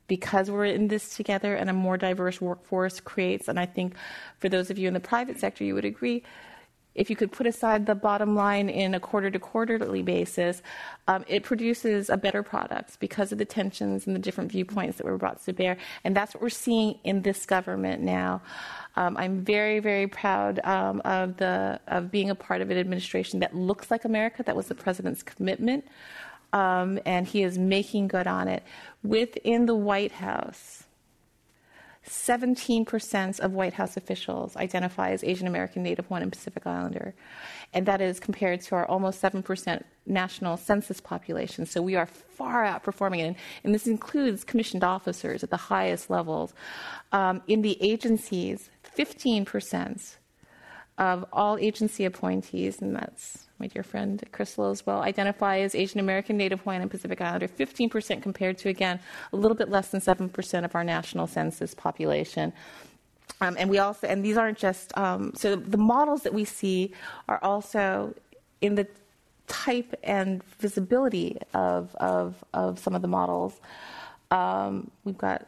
because we're in this together and a more diverse workforce creates, and I think for those of you in the private sector, you would agree, if you could put aside the bottom line in a quarter to quarterly basis, um, it produces a better product because of the tensions and the different viewpoints that were brought to bear. And that's what we're seeing in this government now. Um, I'm very, very proud um, of the of being a part of an administration that looks like America. That was the president's commitment, um, and he is making good on it. Within the White House, 17% of White House officials identify as Asian American, Native Hawaiian, and Pacific Islander. And that is compared to our almost 7% national census population. So we are far outperforming it. And this includes commissioned officers at the highest levels. Um, in the agencies, 15% of all agency appointees, and that's my dear friend Krystal as well, identify as Asian American, Native Hawaiian, and Pacific Islander, 15% compared to, again, a little bit less than 7% of our national census population. Um, and we also, and these aren't just, um, so the models that we see are also in the type and visibility of, of, of some of the models. Um, we've got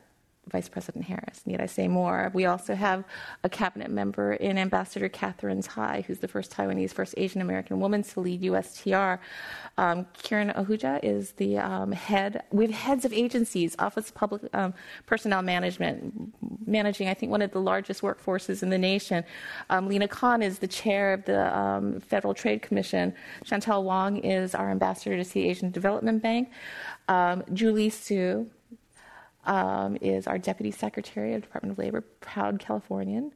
Vice President Harris. Need I say more? We also have a cabinet member in Ambassador Katherine Tai, who's the first Taiwanese, first Asian American woman to lead USTR. Um, Kiran Ahuja is the um, head. We have heads of agencies, Office of Public um, Personnel Management, managing, I think, one of the largest workforces in the nation. Um, Lina Khan is the chair of the um, Federal Trade Commission. Chantale Wong is our ambassador to the Asian Development Bank. Um, Julie Su, um, is our Deputy Secretary of Department of Labor, proud Californian.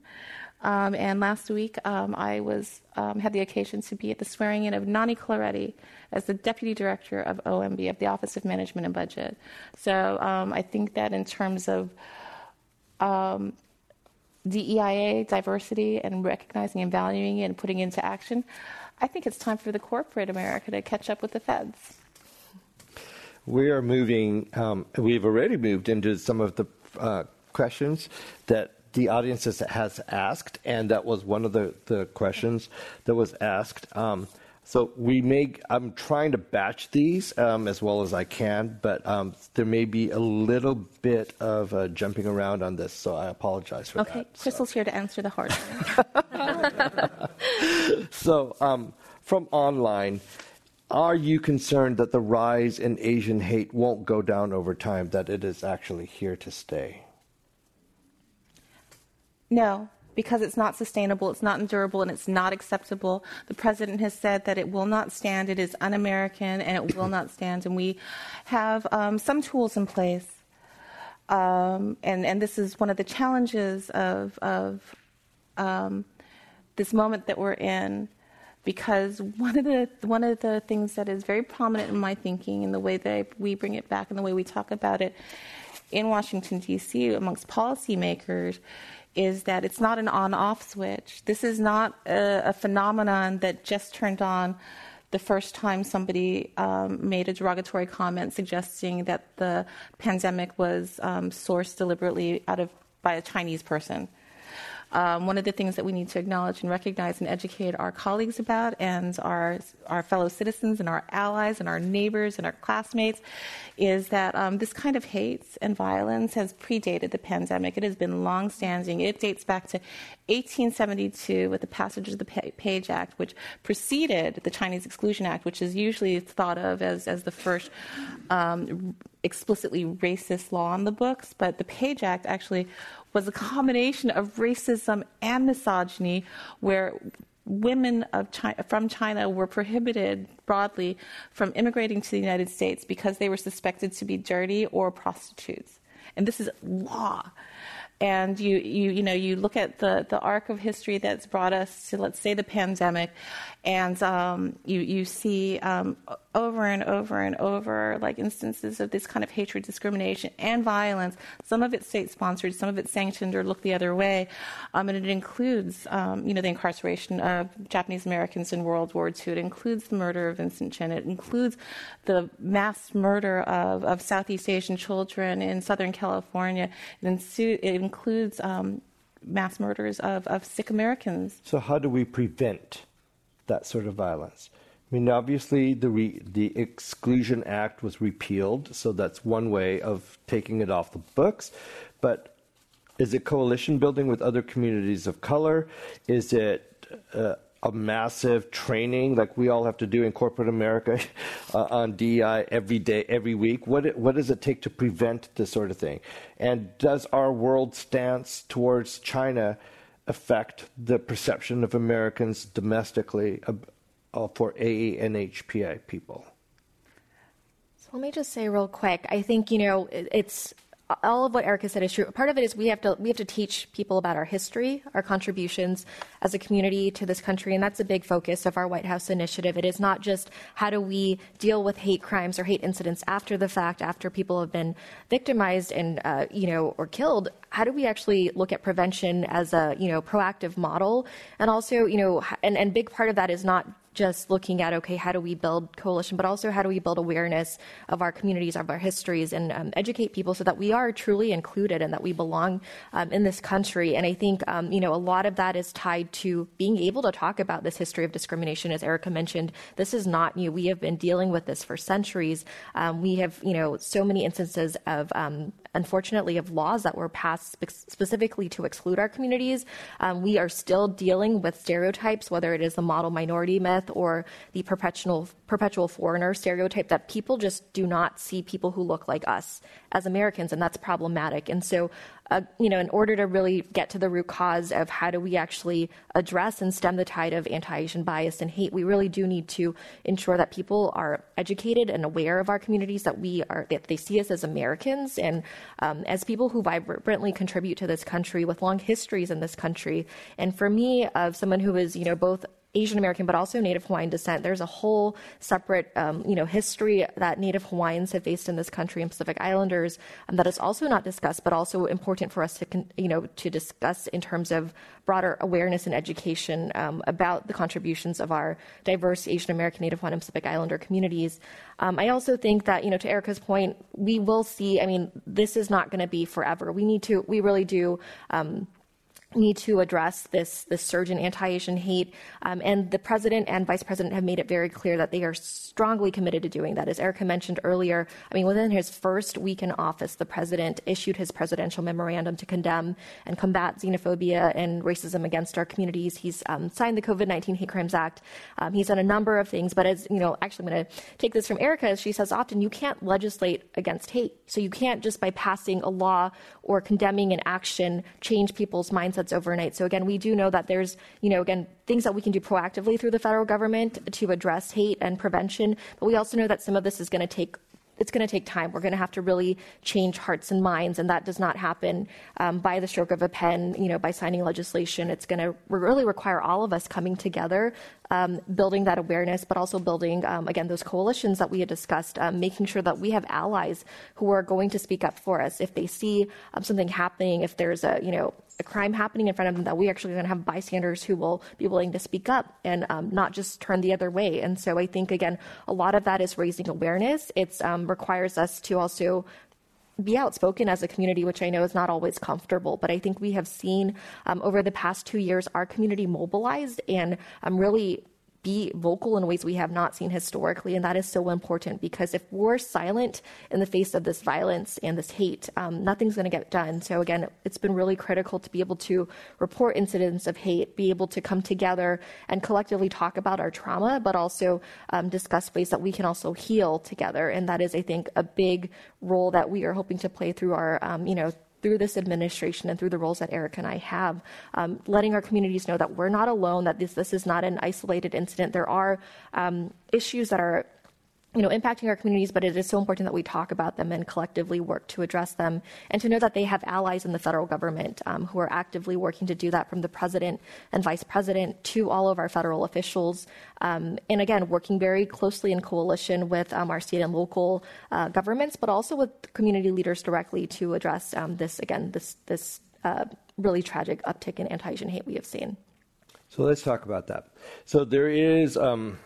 Um, and last week, um, I was um, had the occasion to be at the swearing in of Nani Coloretti as the Deputy Director of OMB, of the Office of Management and Budget. So um, I think that in terms of um, DEIA, diversity, and recognizing and valuing it and putting it into action, I think it's time for the corporate America to catch up with the feds. We are moving, um, we've already moved into some of the uh, questions that the audience has asked, and that was one of the, the questions that was asked. Um, so we may, I'm trying to batch these um, as well as I can, but um, there may be a little bit of uh, jumping around on this, so I apologize for okay. that. Okay, Krystal's so. here to answer the hard so um, from online, are you concerned that the rise in Asian hate won't go down over time, that it is actually here to stay? No, because it's not sustainable, it's not endurable, and it's not acceptable. The president has said that it will not stand, it is un American, and it will not stand. And we have um, some tools in place. Um, and, and this is one of the challenges of, of um, this moment that we're in because one of the one of the things that is very prominent in my thinking and the way that we bring it back and the way we talk about it in Washington D.C. amongst policymakers is that it's not an on off switch. This is not a, a, phenomenon that just turned on the first time somebody um, made a derogatory comment suggesting that the pandemic was um, sourced deliberately out of by a Chinese person. Um, one of the things that we need to acknowledge and recognize and educate our colleagues about and our, our fellow citizens and our allies and our neighbors and our classmates is that um, this kind of hate and violence has predated the pandemic. It has been longstanding. It dates back to 1872 with the passage of the Page Act, which preceded the Chinese Exclusion Act, which is usually thought of as, as the first um, explicitly racist law on the books. But the Page Act actually was a combination of racism and misogyny, where women China, from China were prohibited broadly from immigrating to the United States because they were suspected to be dirty or prostitutes. And this is law and you, you, you know, you look at the, the arc of history that's brought us to, let's say, the pandemic, and um, you, you see um, over and over and over like instances of this kind of hatred, discrimination, and violence. Some of it state-sponsored, some of it sanctioned or looked the other way, um, and it includes, um, you know, the incarceration of Japanese Americans in World War II. It includes the murder of Vincent Chin. It includes the mass murder of, of Southeast Asian children in Southern California. It, ensu- it includes um, mass murders of, of Sikh Americans. So, how do we prevent that sort of violence? I mean, obviously, the, re- the Exclusion Act was repealed, so that's one way of taking it off the books. But is it coalition building with other communities of color? Is it uh, a massive training like we all have to do in corporate America uh, on DEI every day, every week? What, what does it take to prevent this sort of thing? And does our world stance towards China affect the perception of Americans domestically uh, for AE and HPI people? So let me just say real quick. I think you know it's all of what Erika said is true. Part of it is we have to we have to teach people about our history, our contributions as a community to this country, and that's a big focus of our White House initiative. It is not just how do we deal with hate crimes or hate incidents after the fact, after people have been victimized and uh, you know or killed. How do we actually look at prevention as a you know proactive model, and also you know and and big part of that is not just looking at okay how do we build coalition but also how do we build awareness of our communities of our histories and um, educate people so that we are truly included and that we belong um, in this country. And i think um, you know a lot of that is tied to being able to talk about this history of discrimination. As erika mentioned this is not new. We have been dealing with this for centuries. Um, we have you know so many instances of um, unfortunately, of laws that were passed spe- specifically to exclude our communities. Um, we are still dealing with stereotypes, whether it is the model minority myth or the perpetual perpetual foreigner stereotype that people just do not see people who look like us as Americans, and that's problematic. And so, you know, in order to really get to the root cause of how do we actually address and stem the tide of anti-Asian bias and hate, we really do need to ensure that people are educated and aware of our communities, that we are that they see us as Americans and um, as people who vibrantly contribute to this country with long histories in this country. And for me, of someone who is, you know, both Asian American, but also Native Hawaiian descent. There's a whole separate, um, you know, history that Native Hawaiians have faced in this country and Pacific Islanders um, that is also not discussed, but also important for us to, you know, to discuss in terms of broader awareness and education um, about the contributions of our diverse Asian American, Native Hawaiian, and Pacific Islander communities. Um, I also think that, you know, to Erika's point, we will see. I mean, this is not going to be forever. We need to. We really do. Um, need to address this this surge in anti-Asian hate, um, and the president and vice president have made it very clear that they are strongly committed to doing that. As Erika mentioned earlier, I mean, within his first week in office, the president issued his presidential memorandum to condemn and combat xenophobia and racism against our communities. He's um, signed the COVID-19 Hate Crimes Act. Um, he's done a number of things, but as you know, actually, I'm going to take this from Erika. As she says often, you can't legislate against hate, so you can't just by passing a law or condemning an action change people's mindsets overnight. So again, we do know that there's, you know, again, things that we can do proactively through the federal government to address hate and prevention. But we also know that some of this is going to take it's going to take time. We're going to have to really change hearts and minds, and that does not happen um, by the stroke of a pen. You know, by signing legislation, it's going to really require all of us coming together, um, building that awareness, but also building um, again those coalitions that we had discussed, um, making sure that we have allies who are going to speak up for us if they see um, something happening, if there's a you know a crime happening in front of them that we actually going to have bystanders who will be willing to speak up and um, not just turn the other way. And so I think again, a lot of that is raising awareness. It um, requires us to also be outspoken as a community, which I know is not always comfortable. But I think we have seen um, over the past two years our community mobilized and um, really be vocal in ways we have not seen historically. And that is so important because if we're silent in the face of this violence and this hate, um, nothing's going to get done. So, again, it's been really critical to be able to report incidents of hate, be able to come together and collectively talk about our trauma, but also um, discuss ways that we can also heal together. And that is, I think, a big role that we are hoping to play through our, um, you know, through this administration and through the roles that Eric and I have, um, letting our communities know that we're not alone, that this, this is not an isolated incident. There are um, issues that are you know, impacting our communities, but it is so important that we talk about them and collectively work to address them, and to know that they have allies in the federal government um, who are actively working to do that, from the president and vice president to all of our federal officials, um, and again, working very closely in coalition with um, our state and local uh, governments, but also with community leaders directly to address um, this again, this this uh, really tragic uptick in anti-Asian hate we have seen. So let's talk about that. So there is um,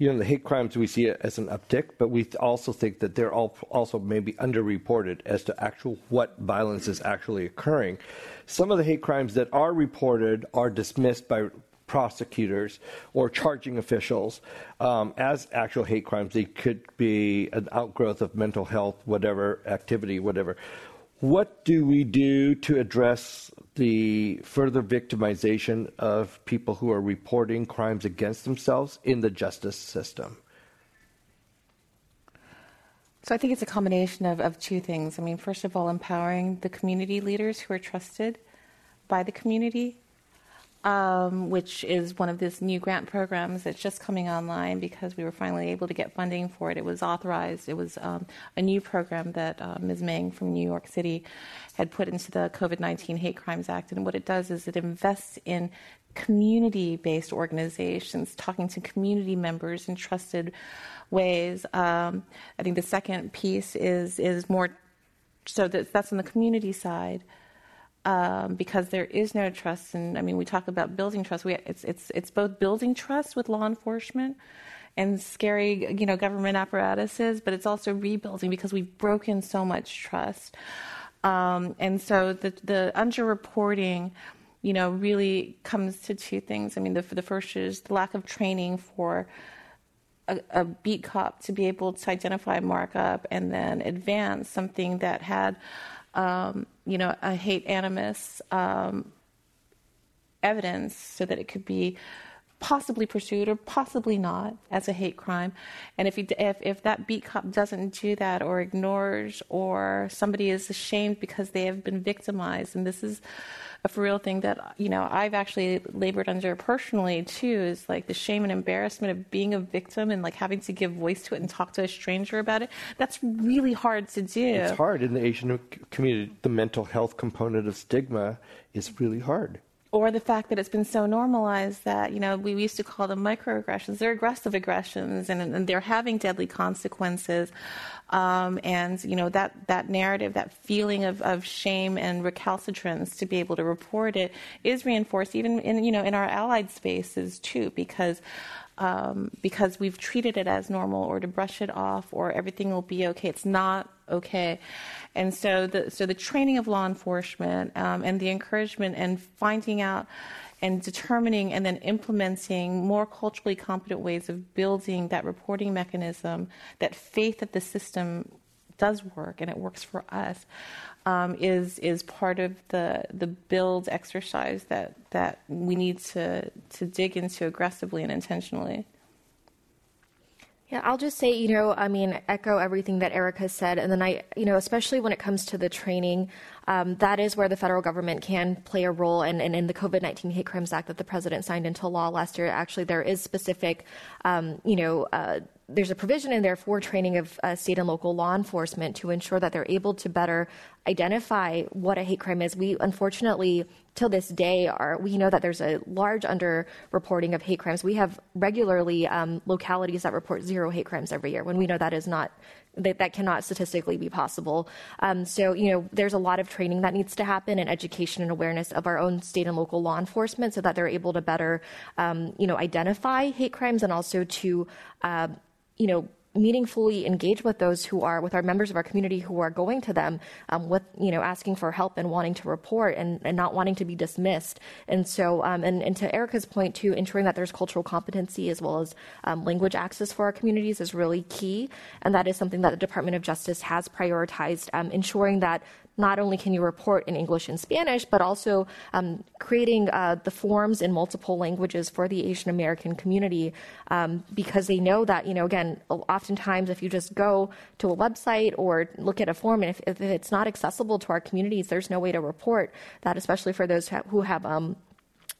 you know, the hate crimes we see it as an uptick, but we also think that they're all also maybe underreported as to actual what violence is actually occurring. Some of the hate crimes that are reported are dismissed by prosecutors or charging officials um, as actual hate crimes. They could be an outgrowth of mental health, whatever activity, whatever. What do we do to address the further victimization of people who are reporting crimes against themselves in the justice system? So I think it's a combination of, of two things. I mean, first of all, empowering the community leaders who are trusted by the community um, which is one of these new grant programs that's just coming online because we were finally able to get funding for it. It was authorized. It was um, a new program that uh, Ms. Meng from New York City had put into the COVID 19 Hate Crimes Act. And what it does is it invests in community based organizations, talking to community members in trusted ways. Um, I think the second piece is, is more so that, that's on the community side um, because there is no trust. And I mean, we talk about building trust. We, it's, it's, it's both building trust with law enforcement and scary, you know, government apparatuses, but it's also rebuilding because we've broken so much trust. Um, and so the, the underreporting, you know, really comes to two things. I mean, the, the first is the lack of training for a, a beat cop to be able to identify markup and then advance something that had um, you know, a hate animus um, evidence so that it could be possibly pursued or possibly not as a hate crime. And if, you, if, if that beat cop doesn't do that or ignores or somebody is ashamed because they have been victimized, and this is a for real thing that you know I've actually labored under personally too is like the shame and embarrassment of being a victim and like having to give voice to it and talk to a stranger about it. That's really hard to do. It's hard in the Asian community. The mental health component of stigma is really hard. Or the fact that it's been so normalized that you know we used to call them microaggressions they're aggressive aggressions and, and they're having deadly consequences um, and you know that that narrative that feeling of, of shame and recalcitrance to be able to report it is reinforced even in you know in our allied spaces too because um, because we've treated it as normal or to brush it off or everything will be okay. It's not okay. And so the, so the training of law enforcement um, and the encouragement and finding out and determining and then implementing more culturally competent ways of building that reporting mechanism, that faith that the system does work and it works for us, um, is is part of the the build exercise that that we need to to dig into aggressively and intentionally. Yeah, I'll just say, you know, I mean, echo everything that Erika said. And then I, you know, especially when it comes to the training, um, that is where the federal government can play a role. And, and in the COVID 19 Hate Crimes Act that the president signed into law last year, actually, there is specific, um, you know, uh, there's a provision in there for training of uh, state and local law enforcement to ensure that they're able to better identify what a hate crime is. We unfortunately, till this day, are we know that there's a large underreporting of hate crimes. We have regularly um, localities that report zero hate crimes every year when we know that is not that, that cannot statistically be possible. Um, so, you know, there's a lot of training that needs to happen and education and awareness of our own state and local law enforcement so that they're able to better, um, you know, identify hate crimes and also to, uh, you know, meaningfully engage with those who are with our members of our community who are going to them um, with you know asking for help and wanting to report and, and not wanting to be dismissed. And so um, and, and to erika's point too ensuring that there's cultural competency as well as um, language access for our communities is really key. And that is something that the department of justice has prioritized um, ensuring that not only can you report in English and Spanish, but also um, creating uh, the forms in multiple languages for the Asian American community um, because they know that, you know, again, oftentimes if you just go to a website or look at a form and if, if it's not accessible to our communities, there's no way to report that, especially for those who have um,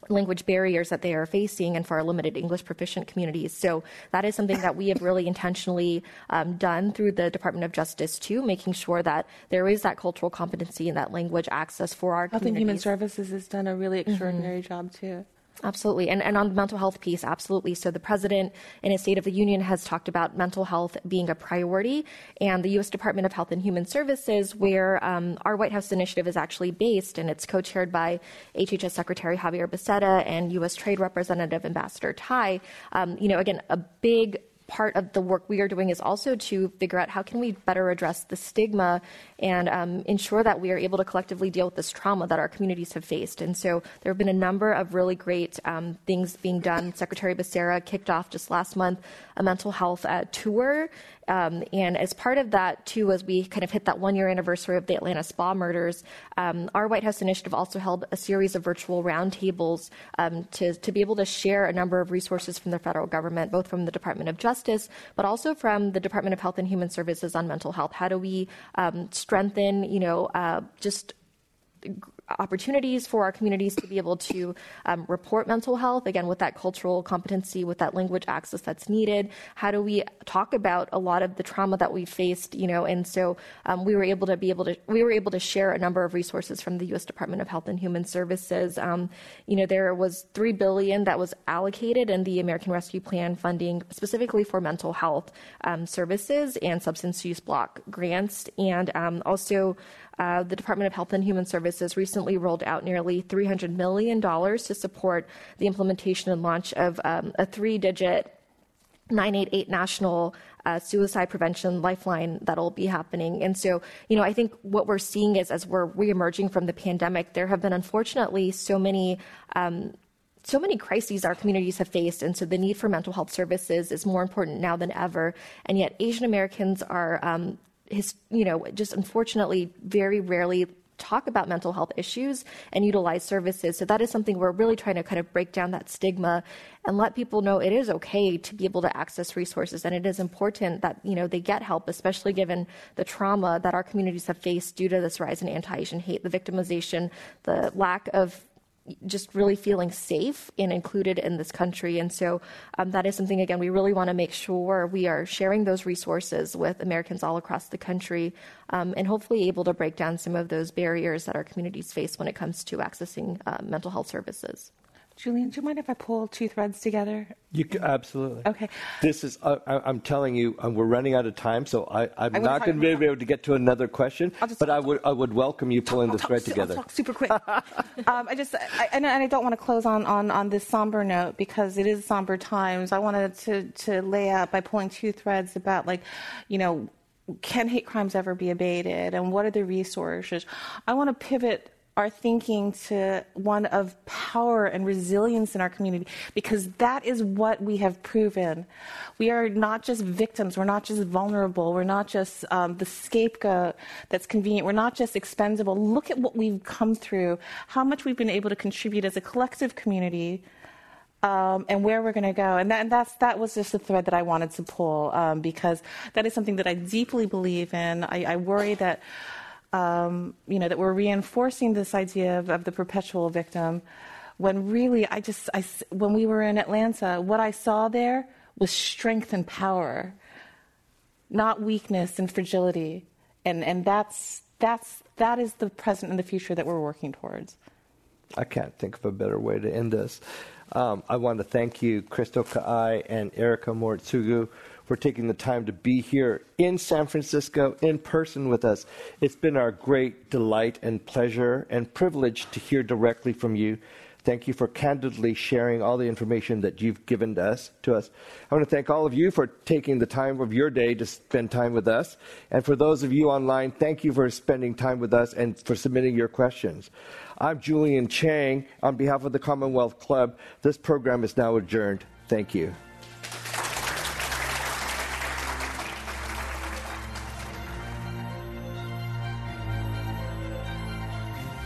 language barriers that they are facing and for our limited English proficient communities. So that is something that we have really intentionally um, done through the Department of Justice too, making sure that there is that cultural competency and that language access for our Health communities. and Human Services has done a really extraordinary mm-hmm. job too. Absolutely. And, and on the mental health piece, absolutely. So the president in his State of the Union has talked about mental health being a priority. And the U.S. Department of Health and Human Services, where um, our White House initiative is actually based, and it's co chaired by HHS Secretary Xavier Becerra and U.S. Trade Representative Ambassador Tai, um, you know, again, a big part of the work we are doing is also to figure out how can we better address the stigma and um, ensure that we are able to collectively deal with this trauma that our communities have faced. And so there have been a number of really great um, things being done. Secretary Becerra kicked off just last month a mental health uh, tour um, and as part of that, too, as we kind of hit that one year anniversary of the Atlanta spa murders, um, our White House initiative also held a series of virtual roundtables um, to, to be able to share a number of resources from the federal government, both from the Department of Justice, but also from the Department of Health and Human Services on mental health. How do we um, strengthen, you know, uh, just opportunities for our communities to be able to um, report mental health again with that cultural competency with that language access that's needed how do we talk about a lot of the trauma that we faced you know and so um, we were able to be able to we were able to share a number of resources from the U.S. Department of Health and Human Services um, you know there was three billion that was allocated in the American Rescue Plan funding specifically for mental health um, services and substance use block grants and um, also uh, the Department of Health and Human Services recently rolled out nearly $300 million to support the implementation and launch of um, a three digit 988 national uh, suicide prevention lifeline that'll be happening. And so, you know, I think what we're seeing is as we're reemerging from the pandemic, there have been unfortunately so many. Um, so many crises our communities have faced, and so the need for mental health services is more important now than ever. And yet, Asian Americans are um, his, you know, just unfortunately very rarely talk about mental health issues and utilize services. So that is something we're really trying to kind of break down that stigma and let people know it is okay to be able to access resources and it is important that, you know, they get help, especially given the trauma that our communities have faced due to this rise in anti-Asian hate, the victimization, the lack of just really feeling safe and included in this country. And so um, that is something, again, we really want to make sure we are sharing those resources with Americans all across the country um, and hopefully able to break down some of those barriers that our communities face when it comes to accessing uh, mental health services. Julian, do you mind if I pull two threads together? You can, absolutely. Okay. This is. Uh, I, am telling you, uh, we're running out of time, so I, am I'm not going to be able to get to another question. Just, but I would. I would welcome you pulling I'll the talk, thread I'll together. Talk super quick. um, I just. I, and, and I don't want to close on, on, on this somber note because it is somber times. I wanted to to lay out by pulling two threads about like, you know, can hate crimes ever be abated, and what are the resources? I want to pivot our thinking to one of power and resilience in our community because that is what we have proven. We are not just victims, we're not just vulnerable, we're not just um, the scapegoat that's convenient, we're not just expendable. Look at what we've come through, how much we've been able to contribute as a collective community. Um, and where we're going to go. And, that, and that's, that was just the thread that I wanted to pull um, because that is something that I deeply believe in. I, I worry that um, you know, that we're reinforcing this idea of, of, the perpetual victim, when really, I just, I, when we were in Atlanta, what I saw there was strength and power, not weakness and fragility, and and that's that's that is the present and the future that we're working towards. I can't think of a better way to end this. Um, I want to thank you, Krystal Ka'ai and Erika Moritsugu for taking the time to be here in San Francisco in person with us. It's been our great delight and pleasure and privilege to hear directly from you. Thank you for candidly sharing all the information that you've given to us, to us. I want to thank all of you for taking the time of your day to spend time with us. And for those of you online, thank you for spending time with us and for submitting your questions. I'm Julian Chang. On behalf of the Commonwealth Club, this program is now adjourned. Thank you.